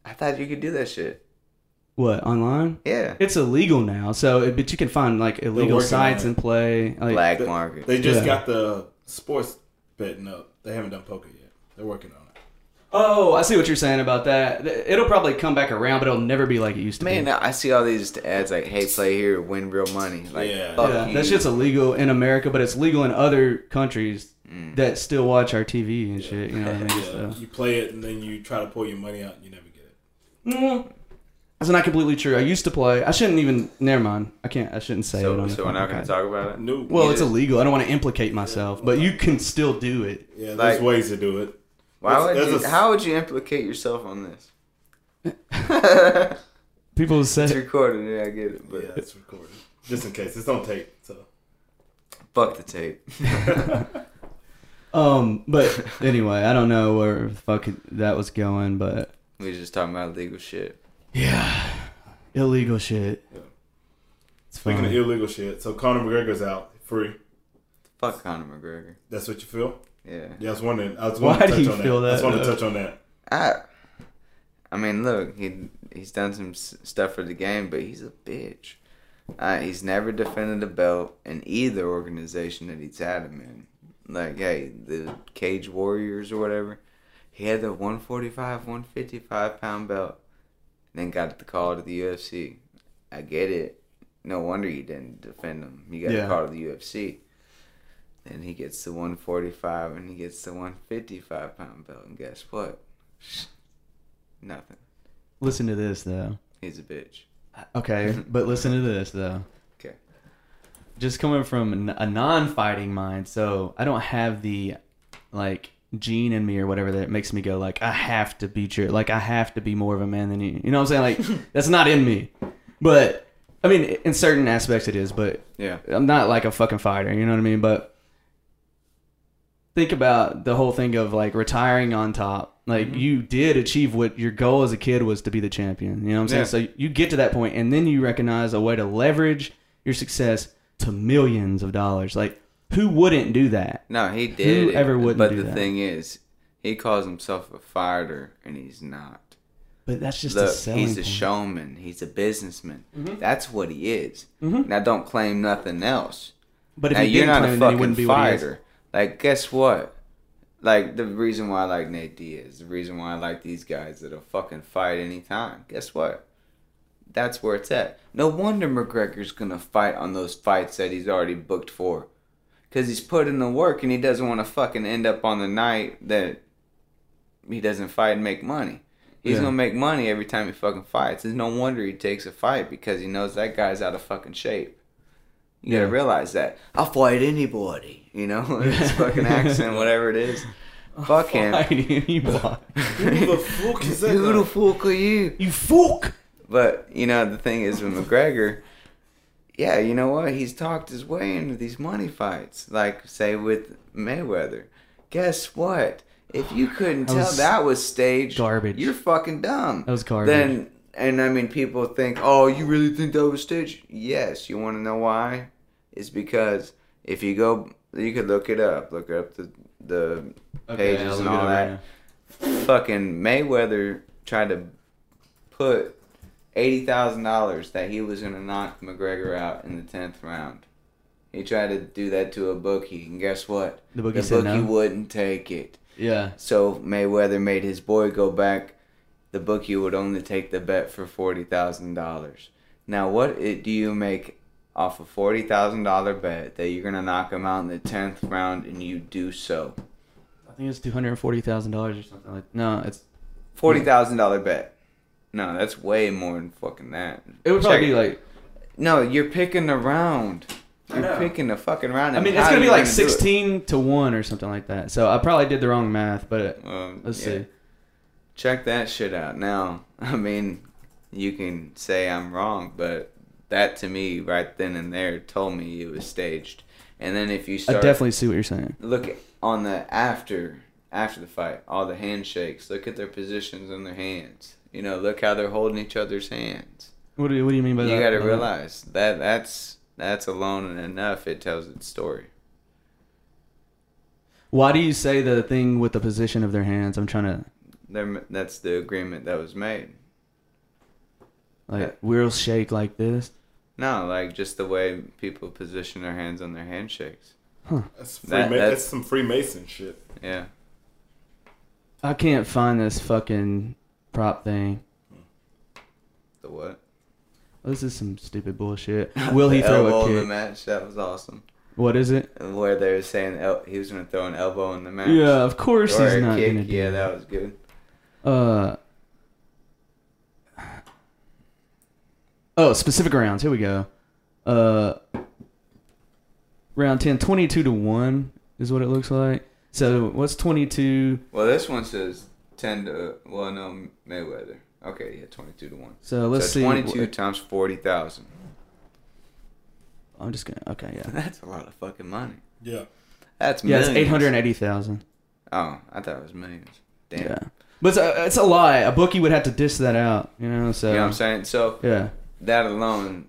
I thought you could do that shit. What online? Yeah, It's illegal now, so it, but you can find like illegal sites and play. Like, black They- market. They just Yeah. got the sports betting up. They haven't done poker yet. They're working on it. Oh, I see what you're saying about that. It'll probably come back around, but it'll never be like it used to Man, be. Man, I see all these ads like, "Hey, play here, win real money." Like, Yeah. fuck Yeah, you. that shit's illegal in America, but it's legal in other countries Mm. that still watch our TV and shit. You know what I mean? Yeah. So. You play it and then you try to pull your money out and you never get it. Mm, that's not completely true. I used to play. I shouldn't even. Never mind. I can't. I shouldn't say it So, on so we're not gonna talk about it. No. Well, it's just- illegal. I don't want to implicate myself, but you can still do it. yeah, there's like- ways to do it. Why would you, a- how would you implicate yourself on this? People it's say, recorded. Yeah, I get it, but Yeah, it's recorded. Just in case. It's on tape. So fuck the tape. um, but anyway, I don't know where the fuck that was going, but we was just talking about legal shit. yeah, illegal shit. Yeah. It's speaking fine. of illegal shit, so Conor McGregor's out free. Fuck Conor McGregor. That's what you feel? Yeah. Yeah, I was wondering. I was Why wanting to do you on feel that. I just that, wanted to touch on that. I, I mean, look, he he's done some s- stuff for the game, but he's a bitch. Uh, he's never defended a belt in either organization that he's had him in. like hey, the Cage Warriors or whatever. He had the 145, 155 pound belt, then got the call to the UFC. I get it. No wonder you didn't defend him. You got Yeah. call to the UFC. Then he gets the 145 and he gets the 155 pound belt. And guess what? Nothing. Listen to this though. He's a bitch. Okay, but listen to this though. Okay. Just coming from a non-fighting mind, so I don't have the like gene in me or whatever that makes me go like I have to beat your like I have to be more of a man than you. You know what I'm saying? Like that's not in me. But I mean, in certain aspects it is. But Yeah. I'm not like a fucking fighter. You know what I mean? But think about the whole thing of like retiring on top. Like mm-hmm. you did achieve what your goal as a kid was to be the champion. You know what I'm saying? So you get to that point, and then you recognize a way to leverage your success to millions of dollars. Like who wouldn't do that? No, he did. it, Whoever wouldn't But the that? thing is, he calls himself a fighter, and he's not. But that's just a Look, selling he's a point. showman. He's a businessman. Mm-hmm. That's what he is. Now, don't claim nothing else. But if now, you're not a claim, then he fucking be what he is. fighter. Like, guess what? Like, the reason why I like Nate Diaz, the reason why I like these guys that'll fucking fight anytime. Guess what? That's where it's at. No wonder McGregor's gonna fight on those fights that he's already booked for. Because he's put in the work and he doesn't want to fucking end up on the night that he doesn't fight and make money. He's Yeah. gonna make money every time he fucking fights. It's no wonder he takes a fight because he knows that guy's out of fucking shape. You gotta realize that. I'll fight anybody, you know? His fucking accent, whatever it is. Fuck him. Fighting anybody. Who the fuck is that? Who the fuck are you? you fuck. But you know the thing is with McGregor, yeah, you know what? He's talked his way into these money fights. Like say with Mayweather. Guess what? If you couldn't That tell that was staged, garbage. You're fucking dumb. That was garbage. Then and I mean people think, "Oh, you really think that was staged?" Yes, you want to know why? It's because if you go you could look it up. Look up the the Okay, pages and all right that fucking Mayweather tried to put eighty thousand dollars that he was gonna knock McGregor out in the tenth round. He tried to do that to a bookie, and guess what? The bookie the bookie no? wouldn't take it. Yeah. So Mayweather made his boy go back. The bookie would only take the bet for forty thousand dollars. Now, what do you make off a forty thousand dollar bet that you're gonna knock him out in the tenth round, and you do so? I think it's two hundred forty thousand dollars or something like. No, it's Forty thousand dollar bet. No, that's way more than fucking that. it would probably Check- be like. No, you're picking the round. You're picking the fucking round. I mean, it's gonna be like do it. sixteen to one or something like that. So I probably did the wrong math, but Um, let's yeah. see. Check that shit out. Now, I mean, you can say I'm wrong, but that to me right then and there told me it was staged. And then if you start, I definitely see what you're saying. look on the after after the fight, all the handshakes. Look at their positions in their hands. You know, look how they're holding each other's hands. What do you, what do you mean by that? you got to realize that that's that's alone enough. It tells its story. Why do you say the thing with the position of their hands? I'm trying to There, that's the agreement that was made. like we'll shake like this. No, like just the way people position their hands on their handshakes. That's, That- Freema- that's- that's some Freemason shit. Yeah. I can't find this fucking prop thing. The what? This is some stupid bullshit. Will he throw elbow a in the kick? match? That was awesome. What is it? Where they were saying el- he was gonna throw an elbow in the match. Yeah, of course Or he's not kick. gonna do Yeah, that. that was good. Uh. Oh, specific rounds. Here we go. Uh. Round 10, 22 to 1 is what it looks like. So, what's 22? Well, this one says ten to well, no Mayweather. Okay, yeah, twenty-two to one. So, let's so see. twenty-two what- times forty thousand. I'm just going to. Okay, yeah. That's a lot of fucking money. Yeah. That's Yeah, it's millions. 880,000. Oh, I thought it was millions. Damn. Yeah. But it's a, it's a lie. A bookie would have to diss that out, you know? So, You know what I'm saying? So yeah. that alone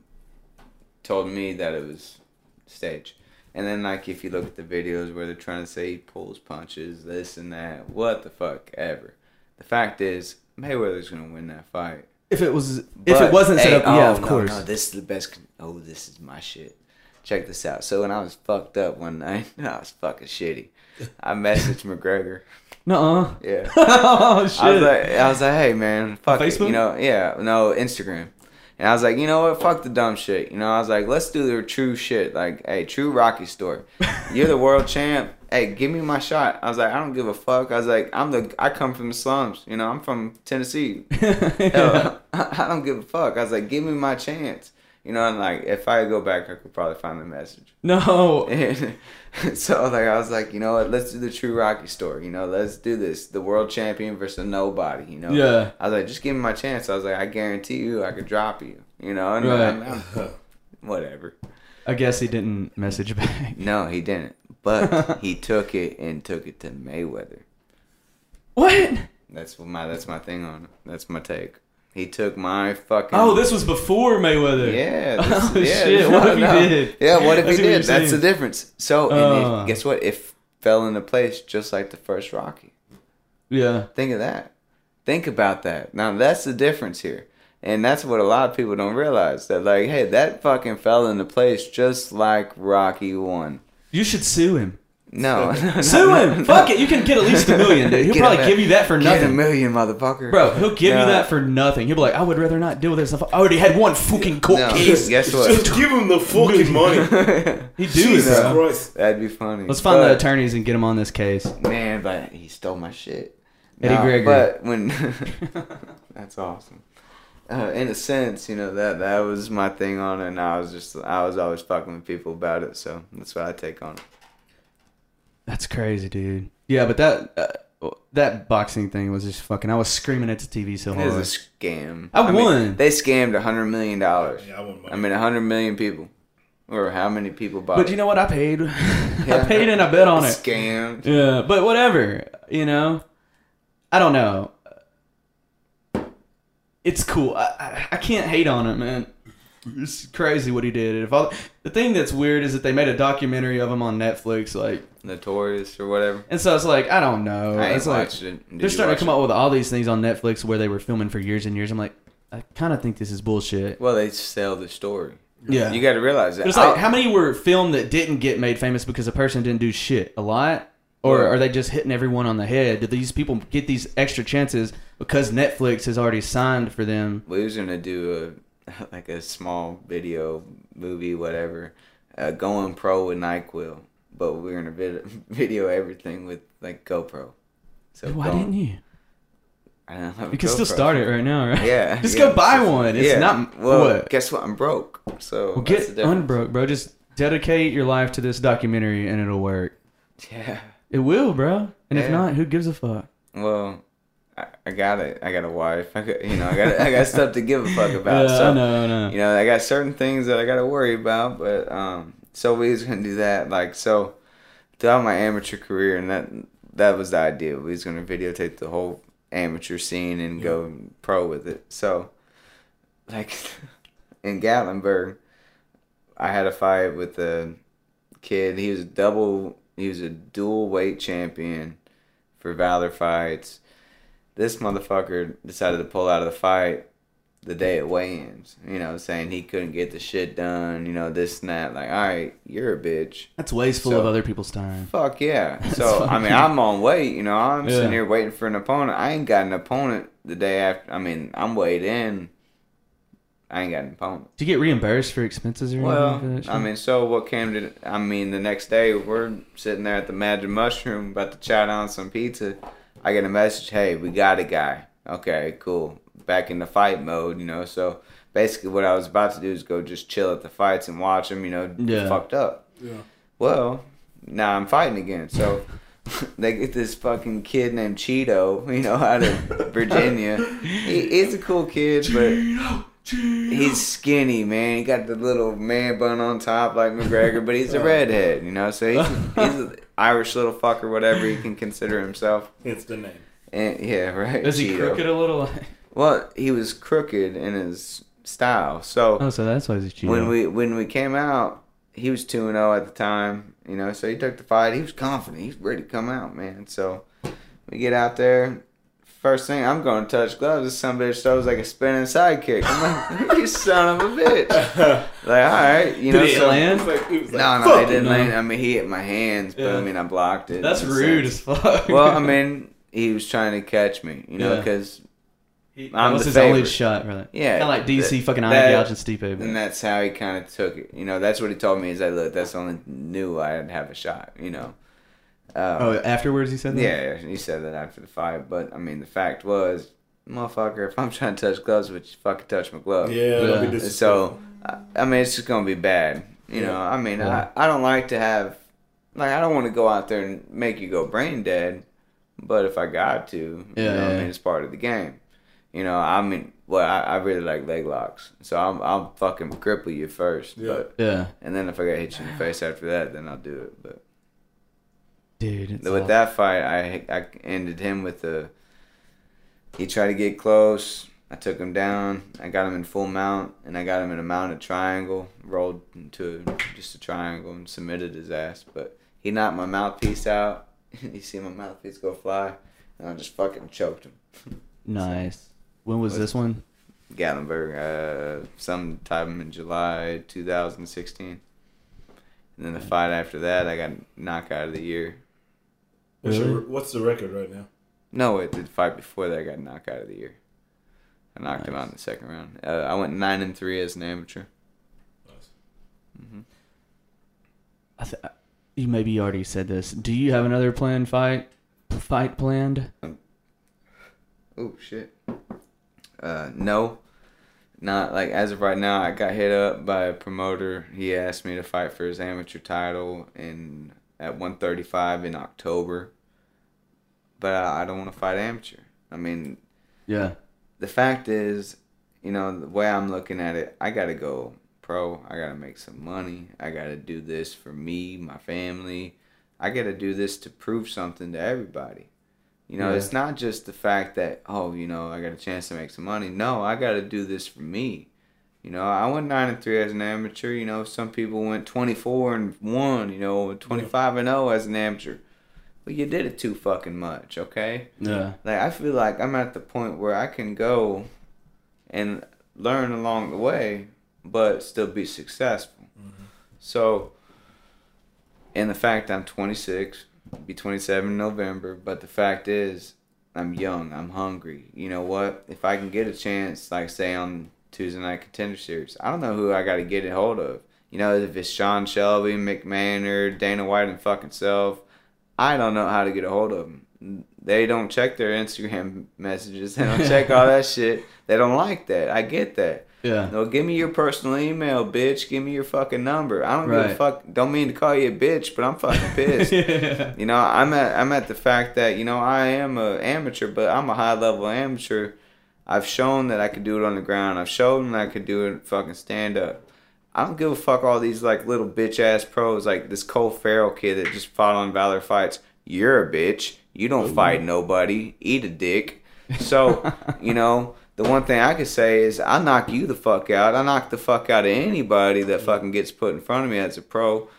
told me that it was staged. And then, like, if you look at the videos where they're trying to say he pulls punches, this and that, what the fuck ever. The fact is, Mayweather's gonna win that fight. If it was, if it wasn't set hey, up, yeah, oh, of no, course. No, this is the best. con- Oh, this is my shit. check this out. So when I was fucked up one night, I was fucking shitty. I messaged McGregor. Nuh-uh. Yeah. oh shit. I was like, I was like, hey man, fuck it. You know, yeah, no Instagram. And I was like, you know what, fuck the dumb shit. You know, I was like, let's do the true shit. Like, hey, true Rocky story. You're the world champ. Hey, give me my shot. I was like, I don't give a fuck. I was like, I'm the, I come from the slums. You know, I'm from Tennessee. Hell, I don't give a fuck. I was like, give me my chance. You know, and like, if I go back, I could probably find the message. no. And so like I was like, you know what, let's do the true Rocky story. You know, let's do this. The world champion versus nobody, you know. Yeah. I was like, just give me my chance. I was like, I guarantee you I could drop you. You know, and Right. I'm- I'm- whatever. I guess he didn't message back. No, he didn't. But he took it and took it to Mayweather. What? That's my that's my thing on it. That's my take. He took my fucking Oh, this was before Mayweather. Yeah. Oh, yeah, shit. What if he no. did? Yeah, what if I he see what you're did? That's the difference. So, and Uh. it, guess what? It fell into place just like the first Rocky. Yeah. Think of that. Think about that. Now that's the difference here. And that's what a lot of people don't realize. That like, hey, that fucking fell into place just like Rocky one. You should sue him. No. no, Sue no, him. no. Fuck it. You can get at least a million, dude. He'll Get probably give you that for Get a nothing. million, motherfucker. Bro, he'll give you that for nothing. He'll be like, I would rather not deal with this. I already had one fucking court No, case. guess what? Just give him the fucking money. He do it, Jesus bro. Christ. That'd be funny. Let's find the attorneys and get him on this case. Man, but he stole my shit. Eddie No, Gregory. But when that's awesome. Uh, in a sense, you know that that was my thing on it, and I was just I was always fucking with people about it, so that's what I take on it. That's crazy, dude. Yeah, but that uh, that boxing thing was just fucking. I was screaming at the TV so It hard. was a scam. I mean, won. they scammed a hundred million dollars. Yeah, I wouldn't mind. I mean, a hundred million people, or how many people bought? But you know what? I paid. I paid and I bet on it. Scammed. Yeah, but whatever. You know, I don't know. It's cool. I, I, I can't hate on it, man. It's crazy what he did. If all, the thing that's weird is that they made a documentary of him on Netflix, like, Notorious or whatever. and so it's like I don't know. I it's like watched it. They're starting to come it? up with all these things on Netflix where they were filming for years and years. I'm like, I kind of think this is bullshit. Well, they sell the story. Yeah, You got to realize that. It's like how many were filmed that didn't get made famous because a person didn't do shit? A lot, or are they just hitting everyone on the head? Do these people get these extra chances because Netflix has already signed for them? we was gonna do a like a small video movie, whatever, uh, going pro with Nyquil, but we are gonna vid- video everything with like GoPro. So Why going- didn't you? I don't have You can still start it right now, right? Yeah, just yeah, go buy one. It's yeah. not well. what. Guess what? I'm broke. So Well, get unbroke, bro. Just dedicate your life to this documentary, and it'll work. Yeah. It will, bro. And if not, who gives a fuck? Well, I, I got it. I got a wife. I got, you know, I got I got stuff to give a fuck about. yeah, so I know, I know. you know, I got certain things that I got to worry about, but um, so we was gonna do that. Like so, throughout my amateur career, and that that was the idea. We was gonna videotape the whole amateur scene and go pro with it. So, like in Gatlinburg, I had a fight with a kid. He was a double. He was a dual weight champion for Valor fights. This motherfucker decided to pull out of the fight the day at weigh-ins. You know, saying he couldn't get the shit done. You know, this and that. Like, all right, you're a bitch. That's wasteful So- of other people's time. Fuck yeah. That's So I mean, I'm on weight. You know, I'm Yeah. sitting here waiting for an opponent. I ain't got an opponent the day after. I mean, I'm weighed in. I ain't got an opponent. Do you get reimbursed for expenses or Well, anything? I mean, so what came to? I mean, the next day we're sitting there at the Magic Mushroom about to chat on some pizza. I get a message, "Hey, we got a guy." Okay, cool. Back in the fight mode, you know. So basically, what I was about to do is go just chill at the fights and watch them. You know, Yeah. fucked up. Yeah. Well, now I'm fighting again. So they get this fucking kid named Cheeto, you know, out of Virginia. He, he's a cool kid, but he's skinny, man. He got the little man bun on top like McGregor, but he's a redhead, you know. So he's, he's an Irish little fucker, whatever he can consider himself. It's the name. And yeah, right. Is he Cheeto. crooked a little? Well, he was crooked in his style. So oh, so that's why he's a cheater. when we when we came out, he was two and zero at the time. You know, so he took the fight. He was confident. He's ready to come out, man. So we get out there, first thing I'm going to touch gloves. This some bitch throws like a spinning sidekick. I'm like, you son of a bitch. Like, all right, you Did know. it so- land? He like- he like, No, no, "Fuck it it." didn't no. land. I mean, he hit my hands, but Yeah. I mean, I blocked it. That's rude sense. as fuck. Well, I mean, he was trying to catch me, you know, because He- I'm that was the his only shot, right? Yeah, kind of like DC that- fucking eye that- gouge and Stipe. and that's how he kind of took it. You know, that's what he told me is that look, that's the only knew I'd have a shot. You know. Um, Oh, afterwards he said that. Yeah, he said that after the fight, but I mean, the fact was, motherfucker, if I'm trying to touch gloves, would you fucking touch my glove? Yeah, that'd be Yeah. So, I, I mean, it's just gonna be bad. You know, I mean, Yeah. I, I don't like to have, like, I don't want to go out there and make you go brain dead, but if I got to, you Yeah, know, I yeah. mean, it's part of the game. You know, I mean, well, I, I really like leg locks, so I'm I'll fucking cripple you first, Yeah. but Yeah, and then if I got hit you in the face after that, then I'll do it. But dude. It's with that fight, I I ended him with a. He tried to get close. I took him down. I got him in full mount, and I got him in a mounted triangle. Rolled into just a triangle and submitted his ass. But he knocked my mouthpiece out. you see my mouthpiece go fly, and I just fucking choked him. nice. When was this one? Gatlinburg, uh, sometime in July 2016. And then the fight after that, I got knockout of the year. What's, Really? your, what's the record right now? No, wait, the fight before that I got knocked out of the year. I knocked him out in the second round. Uh, I went nine and three as an amateur. mm-hmm. I th- you maybe already said this. Do you have another planned fight? Fight planned? Oh shit. Uh, no, not like as of right now. I got hit up by a promoter. He asked me to fight for his amateur title in at 135 in October. But I, I don't want to fight amateur. I mean, Yeah. the fact is, you know, the way I'm looking at it, I gotta go pro. I gotta make some money. I gotta do this for me, my family. I gotta do this to prove something to everybody. You know, Yeah. it's not just the fact that, oh, you know, I got a chance to make some money. No, I gotta do this for me. You know, I went nine and three as an amateur. You know, some people went twenty four and one. You know, twenty five and zero as an amateur. But you did it too fucking much, okay? Yeah. like I feel like I'm at the point where I can go and learn along the way, but still be successful. Mm-hmm. So, and the fact I'm 26, be 27 in November, but the fact is I'm young, I'm hungry. You know what? If I can get a chance, like say on Tuesday night contender series, I don't know who I got to get a hold of. You know, if it's Sean Shelby, McMahon, Dana White, and fucking self, I don't know how to get a hold of them. They don't check their Instagram messages. They don't check all that shit. They don't like that. I get that. Yeah. No, give me your personal email, bitch. Give me your fucking number. I don't give a fuck. Don't mean to call you a bitch, but I'm fucking pissed. yeah. You know, I'm at I'm at the fact that you know I am a amateur, but I'm a high level amateur. I've shown that I could do it on the ground. I've shown that I could do it fucking stand up. I don't give a fuck all these like little bitch ass pros like this Cole Farrell kid that just fought on Valor Fights. You're a bitch. You don't fight nobody. Eat a dick. So you know. The one thing I could say is I knock you the fuck out. I knock the fuck out of anybody that fucking gets put in front of me as a pro.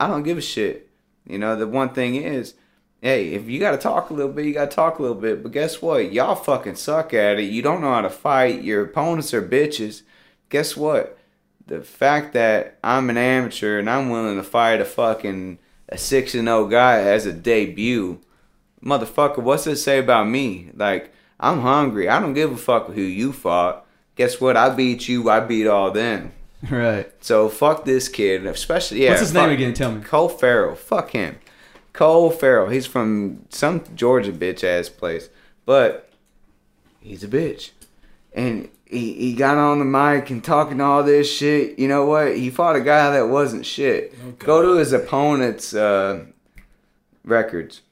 I don't give a shit. You know, the one thing is, hey, if you got to talk a little bit, you got to talk a little bit. But guess what? Y'all fucking suck at it. You don't know how to fight. Your opponents are bitches. Guess what? The fact that I'm an amateur and I'm willing to fight a fucking a 6 and 0 guy as a debut, motherfucker, what's it say about me? Like, I'm hungry. I don't give a fuck who you fought. Guess what? I beat you. I beat all them. Right. So fuck this kid, especially yeah. What's his name again? Tell me. Cole Farrell. Fuck him. Cole Farrell. He's from some Georgia bitch ass place, but he's a bitch, and he he got on the mic and talking all this shit. You know what? He fought a guy that wasn't shit. Go to his opponent's uh, records.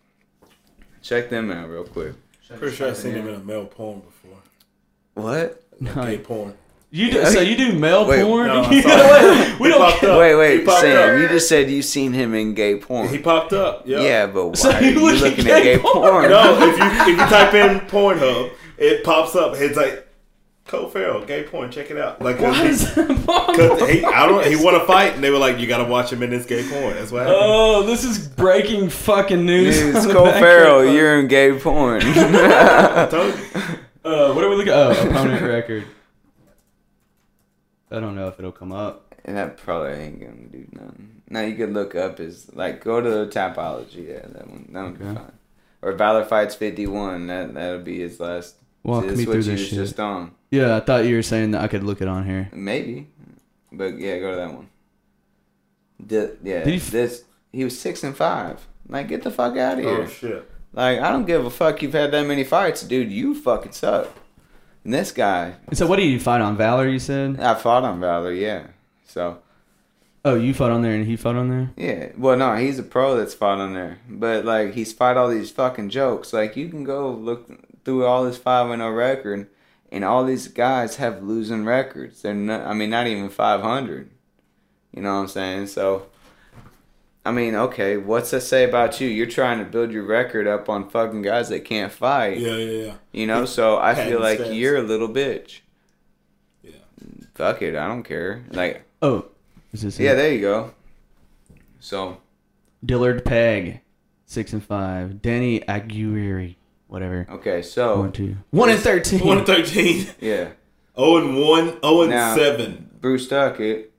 Check them out real quick. Pretty sure I've seen him in a male porn before. What? Gay porn. You do, so you do male Wait, porn? no, I You saw know it. what? we don't. popped up. Wait, He wait, popped Sam. up. You just said you seen him in gay porn. He popped up. Yeah. yeah, but why So are you you look at looking gay at gay porn? porn? No, if you if you type in Pornhub, it pops up. It's like Cole Farrell, gay porn. Check it out. Like, 'cause Why he, is that 'cause he, I don't. He won a fight, and they were like, "You got to watch him in this gay porn." That's what happened. Oh, this is breaking fucking news. Dude, it's the Cole Farrell. of- You're in gay porn. I told you. Uh, what are we looking? At? Oh, opponent record. I don't know if it'll come up. And that probably ain't gonna do nothing. Now you could look up is like go to the Tapology. Yeah, that one. That would be Okay. fine. Or Valor Fights fifty one. That that'll be his last. Walk See, me through what this was shit. just on. Yeah, I thought you were saying that I could look it on here. Maybe, but yeah, go to that one. The, yeah, Did he f- this he was six and five. Like get the fuck out of here. Oh shit. Like I don't give a fuck. You've had that many fights, dude. You fucking suck. And this guy, So what did you fight on Valor? You said. I fought on Valor. Yeah. So Oh, you fought on there and he fought on there. Yeah, well, no, he's a pro that's fought on there, but like he's fought all these fucking jokes. Like you can go look through all his five and zero record, and all these guys have losing records. They're not. I mean, not even five hundred. You know what I'm saying? So, I mean, okay, what's that say about you? You're trying to build your record up on fucking guys that can't fight. Yeah, yeah, yeah. You know, so I Patent feel like stats. you're a little bitch. Yeah. Fuck it, I don't care. Like, Oh, is this? yeah, it? there you go. So. Dillard Peg, six and five. Danny Aguirre, whatever. Okay, so One, two, one and thirteen. One and thirteen. yeah, Oh and one. Oh and Now- seven. Bruce Duckett.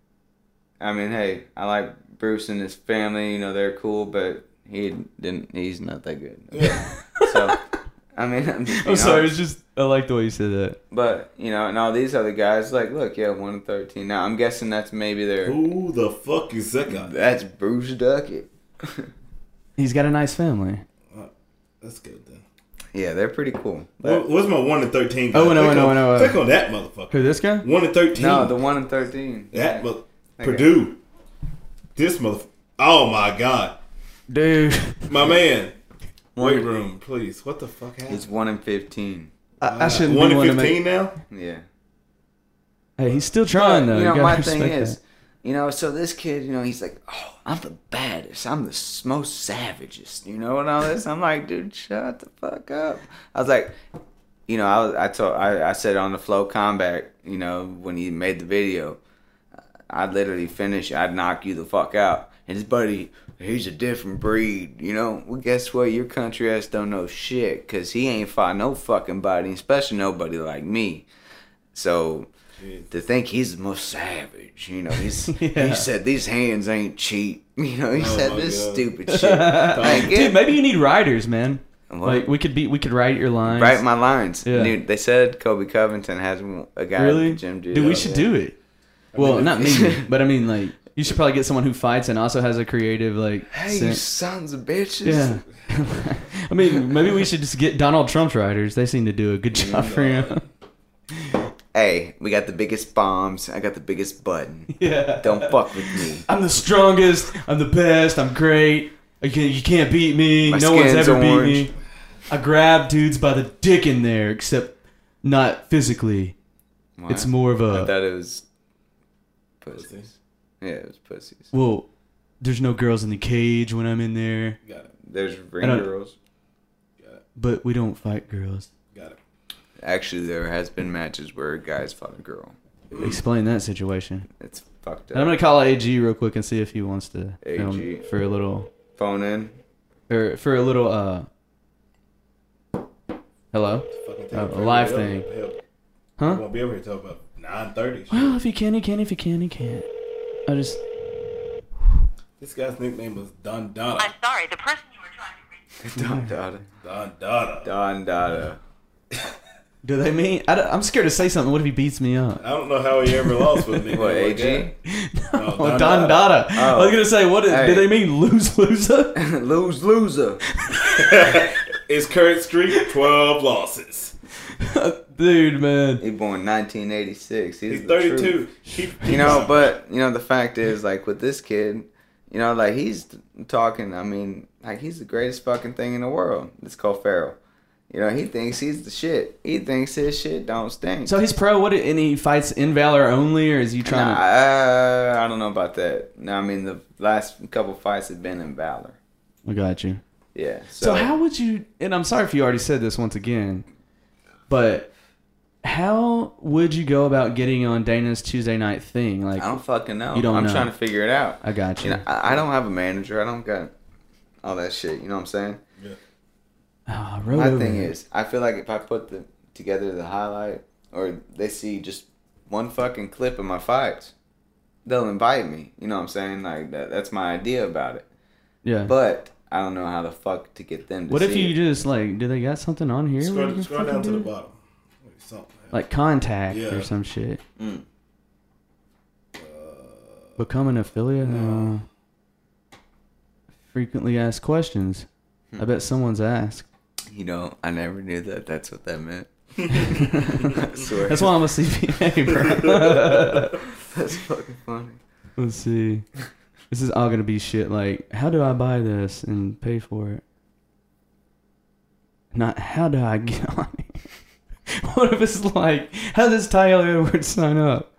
I mean, hey, I like Bruce and his family. You know, they're cool, but he didn't. He's not that good. Yeah. So, I mean, I'm just. I'm sorry. honest. It's just I like the way you said that. But you know, and all these other guys, like, look, yeah, one and thirteen. Now, I'm guessing that's maybe their. Who the fuck is that guy? That's Bruce Duckett. He's got a nice family. That's good then. Yeah, they're pretty cool. What, what's my one and thirteen? Guy? Oh, no, Click no, on- no, uh, Click on that motherfucker. Who this guy? One and thirteen. No, the one and thirteen. that mother- Okay. Purdue. This motherfucker. Oh my god, Dude, my man. One- Weight room, please. What the fuck happened? He's one and fifteen. I, I shouldn't one be and one to fifteen make. now. Yeah. Hey, he's still trying though. you know, gotta my thing respect is, that. You know, so this kid, you know, he's like, oh, I'm the baddest. I'm the most savagest, you know, and all this. I'm like, dude, shut the fuck up. I was like, you know, I was, I told, I, I said on the FloCombat, you know, when he made the video, I'd literally finish, I'd knock you the fuck out. And his buddy, he's a different breed, you know. Well, guess what? Your country ass don't know shit, cause he ain't fought no fucking body, especially nobody like me. So to think he's the most savage, you know, he's Yeah. he said these hands ain't cheap, you know. He Oh said this God. stupid shit. Like, Dude, get, maybe you need writers, man. What? Like we could be, we could write your lines. write my lines, Yeah. dude. They said Colby Covington has a guy really, at the gym do dude. We oh, should yeah. do it. Well, mean, not me, but I mean, like, you should probably get someone who fights and also has a creative, like, Hey, you sons of bitches. Yeah. I mean, maybe we should just get Donald Trump's writers. They seem to do a good job for him. Hey, we got the biggest bombs. I got the biggest button. yeah. Don't fuck with me. I'm the strongest. I'm the best. I'm great. You can't, you can't beat me. My no one's skin's ever beat orange. me. I grab dudes by the dick in there, except not physically. It's more of I a thought it was pussies. Yeah, it was pussies. well. There's no girls in the cage when I'm in there, Got it. There's ring I don't- girls. but we don't fight girls. Got it. Actually, there has been matches where guys fought a girl. Explain that situation. It's fucked And I'm gonna call AG real quick and see if he wants to AG. film for a little Phone in. or for a little uh. Hello. Fucking Oh, a live forever. thing. Hell, Huh? Won't be able to talk about nine thirty. Well, if he can, he can. If he can, he can. I just. This guy's nickname was Don Dada. I'm sorry, the person you were trying to reach. Don Dada. Don Dada. Don Dada. Do they mean? I am scared to say something. What if he beats me up? I don't know how he ever lost with me. What, like AG? that. No, Oh, Don Dada. I oh. was gonna say, what is, Hey. do they mean? Lose, loser? Lose loser. His current streak, twelve losses. Dude, man. He born 1986. He's, He's thirty-two. truth. He, You know, but you know the fact is, like with this kid, you know, like he's talking. I mean, like he's the greatest fucking thing in the world. It's Cole Farrell. You know, he thinks he's the shit. He thinks his shit don't stink. So he's pro. What? And he fights in Valor only, or is he trying Nah, to? uh, I don't know about that. No, I mean the last couple fights have been in Valor. I got you. Yeah. So, how would you? And I'm sorry if you already said this once again, but How would you go about getting on Dana's Tuesday night thing? Like, I don't fucking know. You don't I'm know. trying to figure it out. I got you. You know, I, I don't have a manager. I don't got all that shit. You know what I'm saying? I My over thing is, I feel like if I put the together the highlight, or they see just one fucking clip of my fights, they'll invite me. You know what I'm saying? Like that. That's my idea about it. yeah. But I don't know how the fuck to get them. to what if you it. just like, do they got something on here? Scroll, scroll down to do the bottom. Wait, something. Like contact Yeah. or some shit. Mm. Become an affiliate. Uh, frequently asked questions. Hmm. I bet someone's asked. You know, I never knew that. That's what that meant. That's why I'm a CPA, bro. That's fucking funny. Let's see. This is all gonna be shit. Like, how do I buy this and pay for it? Not how do I get on it? what if it's like, how does Tyler Edwards sign up?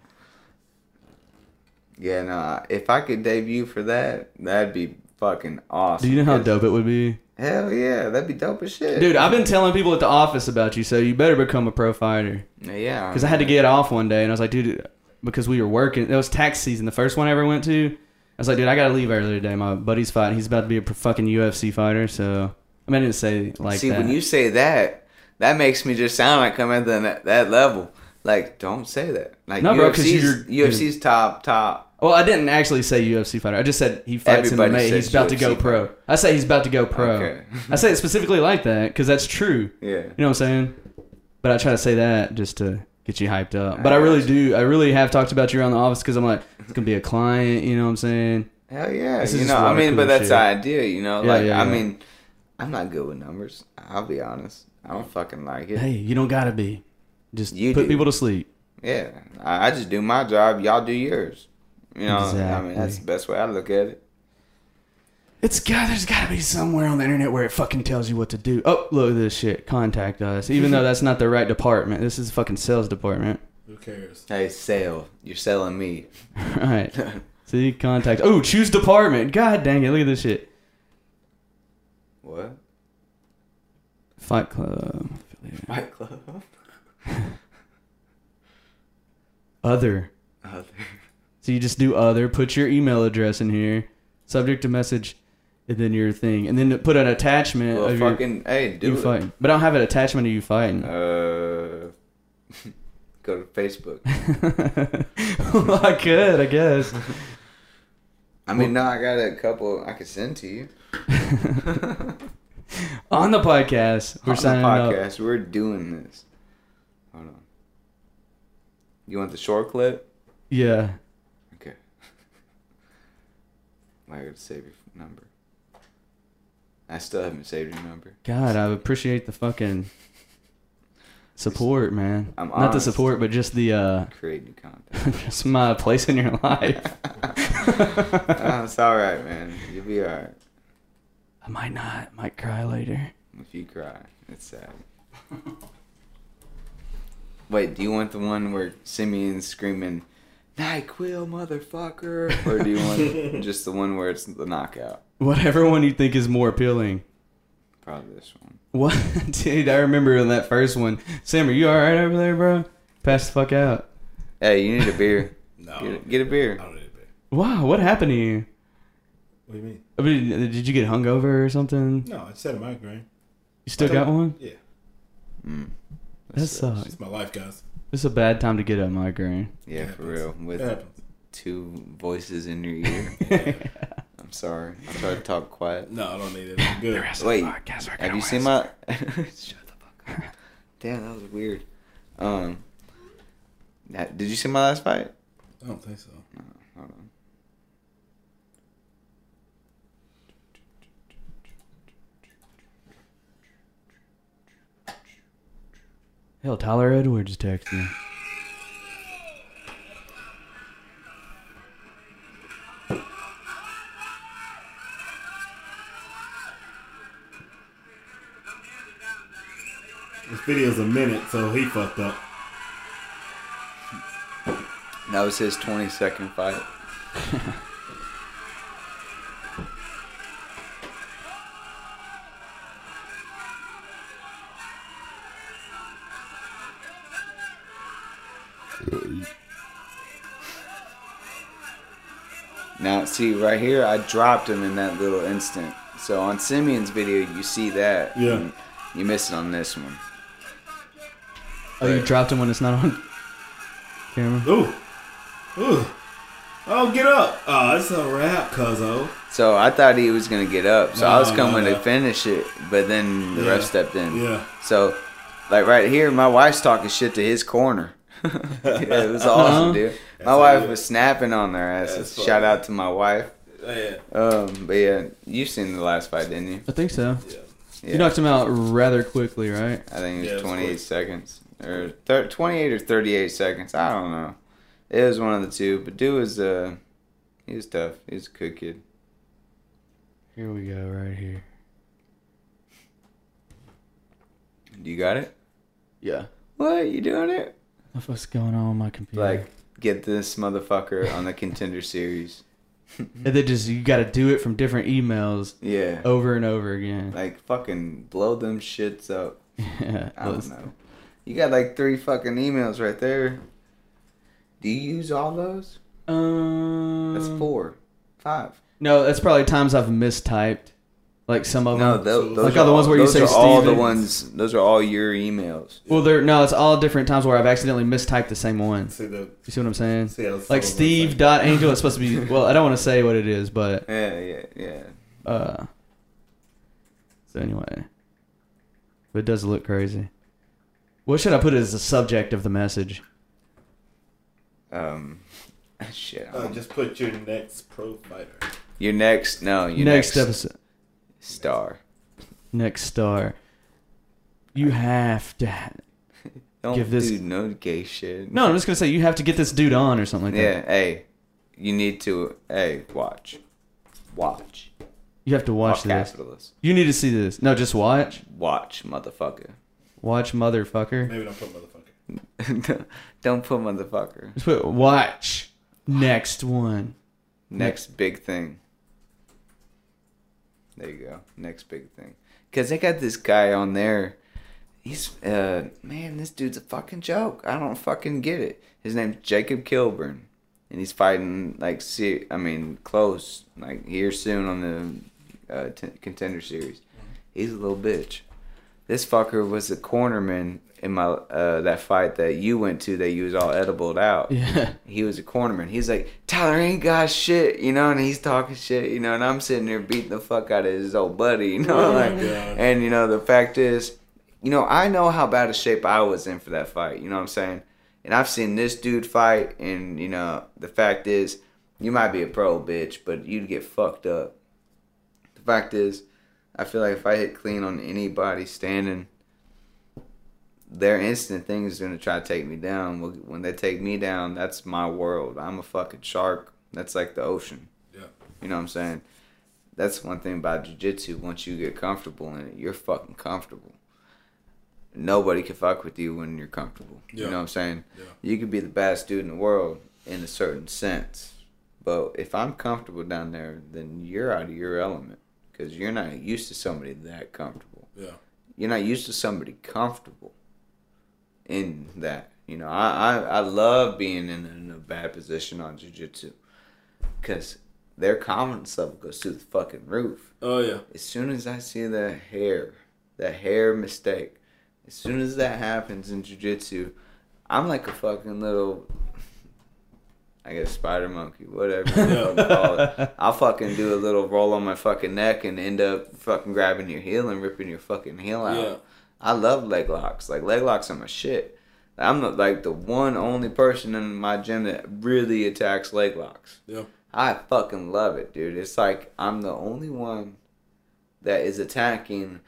Yeah, no. If I could debut for that, that'd be fucking awesome. Do you know how dope it would be? Hell yeah, that'd be dope as shit. Dude, I've been telling people at the office about you, so you better become a pro fighter. Yeah. Because I had to get off one day, and I was like, dude, because we were working. It was tax season, the first one I ever went to. I was like, dude, I gotta leave early today. My buddy's fighting. He's about to be a fucking UFC fighter. So I mean, I didn't say like See, that. when you say that, that makes me just sound like I'm at the, that, level. Like, don't say that. Like, No, bro, UFC's, you're- UFC's top, top. Well, I didn't actually say UFC fighter. I just said he fights Everybody MMA. He's about to go pro. I say he's about to go pro. Okay. I say it specifically like that because that's true. Yeah. You know what I'm saying? But I try to say that just to get you hyped up. But I really got do. I really have talked about you around the office because I'm like, it's gonna be a client. You know what I'm saying? Hell yeah. This is you know, I mean, cool but that's shit. the idea, you know? Yeah, like, yeah, I yeah. mean, I'm not good with numbers. I'll be honest. I don't fucking like it. Hey, you don't gotta be. Just You put do. people to sleep. Yeah. I, I just do my job. Y'all do yours. You know, I mean, that's the best way I look at it. It's got. There's got to be somewhere on the internet where it fucking tells you what to do. Oh, look at this shit. Contact us, even though that's not the right department. This is fucking sales department. Who cares? Hey, sale. You're selling me. All right. See, contact. Oh, choose department. God dang it! Look at this shit. What? Fight Club. Fight Club. Other. Other. So you just do other. Put your email address in here. Subject to message, and then your thing, and then put an attachment Well, of your fucking, hey, do you it. fighting. But I don't have an attachment of you fighting. Uh, go to Facebook. well, I could, I guess. I mean, no, I got a couple I could send to you. On the podcast, we're On the signing up. podcast. We're doing this. Hold on. You want the short clip? Yeah. Okay. I gotta save your number. I still haven't saved your number. God, I appreciate the fucking support, man. I'm Not the honest. support, but just the uh Create new content. just my place in your life. oh, it's all right, man. You'll be all right. I might not, might cry later. If you cry, it's sad. Wait, do you want the one where Simeon's screaming, NyQuil, motherfucker? Or do you want just the one where it's the knockout? Whatever one you think is more appealing. Probably this one. What, dude? I remember in that first one. Sam, are you all right over there, bro? Pass the fuck out. Hey, you need a beer. No. Get, a- get a beer. I don't need a beer. Wow, what happened to you? What do you mean? I mean, did you get hungover or something? No, I just had a migraine. You still got one? Yeah. Mm. That sucks. It's my life, guys. This is a bad time to get a migraine. Yeah, for real. With happens. two voices in your ear. I'm sorry. I try to talk quiet. No, I don't need it. I'm good. Wait, have you seen my? Shut the fuck up. Damn, that was weird. Um, na- did you see my last fight? I don't think so. Hold on. Hell, Tyler Edwards texted me. This video's a minute, so he fucked up. That was his 20 second fight. Now, see, right here, I dropped him in that little instant. So on Simeon's video, you see that. Yeah. You miss it on this one. Oh, you dropped him when it's not on camera. Ooh. Ooh. Oh, get up. Oh, it's a wrap, cuzzo. So I thought he was gonna get up. So I was coming no, to finish it, but then the Yeah. ref stepped in. Yeah. So, like right here, my wife's talking shit to his corner. yeah, it was awesome, Uh-huh. dude. My wife was snapping on their asses. That's funny. Shout out to my wife. Oh, yeah. Um, but yeah, you've seen the last fight, didn't you? I think so. Yeah. Yeah. You knocked him out rather quickly, right? I think it Yeah, was it was 28 seconds or thir- 28 or 38 seconds. I don't know. It was one of the two. But dude was uh, he was tough. He was a good kid. Here we go, right here. You got it? Yeah. What? You doing it? What's going on with my computer? Like, get this motherfucker on the contender series. and then just you got to do it from different emails Yeah. over and over again. Like fucking blow them shits up. yeah. I don't know. You got like three fucking emails right there. Do you use all those? Um, That's four, five. No, that's probably times I've mistyped. Like some of No, them. tho- those Like are all the ones where you those say are all the ones. Those are all your emails. Well, they're no, it's all different times where I've accidentally mistyped the same one. See the. You see what I'm saying? See how Like Steve dot Angel. It's supposed to be. Well, I don't want to say what it is, but Yeah, yeah, yeah. uh. So anyway, but it does look crazy. What should I put as the subject of the message? Um, shit. I Uh, just put your next pro fighter. your next, no, your next, next, episode, star. next star. You have to. Ha- Don't Give this- do no gay shit. no, I'm just gonna say you have to get this dude on or something like that. Yeah, hey, you need to. Hey, watch, watch. You have to watch All this. capitalists. You need to see this. No, just watch. Watch, motherfucker. Watch, motherfucker. Maybe don't put motherfucker. Don't put motherfucker. Just put watch. Next one. Next big thing. There you go. Next big thing. Cause they got this guy on there. He's uh man, this dude's a fucking joke. I don't fucking get it. His name's Jacob Kilburn, and he's fighting like see, I mean close, like here soon on the uh, t- contender series. He's a little bitch. This fucker was a cornerman in my uh that fight that you went to that you was all edibled out Yeah. he was a cornerman. He's like, Tyler ain't got shit, you know, and he's talking shit, you know, and I'm sitting there beating the fuck out of his old buddy, you know, Oh like, and you know, the fact is, you know, I know how bad a shape I was in for that fight, you know what I'm saying? And I've seen this dude fight, and you know, the fact is, you might be a pro bitch, but you'd get fucked up. The fact is, I feel like if I hit clean on anybody standing, their instant thing is gonna try to take me down. When they take me down, that's my world. I'm a fucking shark. That's like the ocean. Yeah. You know what I'm saying? That's one thing about jujitsu. Once you get comfortable in it, you're fucking comfortable. Nobody can fuck with you when you're comfortable. Yeah. You know what I'm saying? Yeah. You could be the best dude in the world in a certain sense, but if I'm comfortable down there, then you're out of your element because you're not used to somebody that comfortable Yeah. you're not used to somebody comfortable in that. You know, I, I, I love being in, in a bad position on jujitsu because their confidence level goes through the fucking roof. Oh yeah. As soon as I see the hair, the hair mistake, as soon as that happens in jujitsu, I'm like a fucking little, I guess spider monkey, whatever you Yeah. call it. I'll fucking do a little roll on my fucking neck and end up fucking grabbing your heel and ripping your fucking heel out. Yeah. I love leg locks. Like leg locks are my shit. I'm the, like the one only person in my gym that really attacks leg locks. Yeah. I fucking love it, dude. It's like I'm the only one that is attacking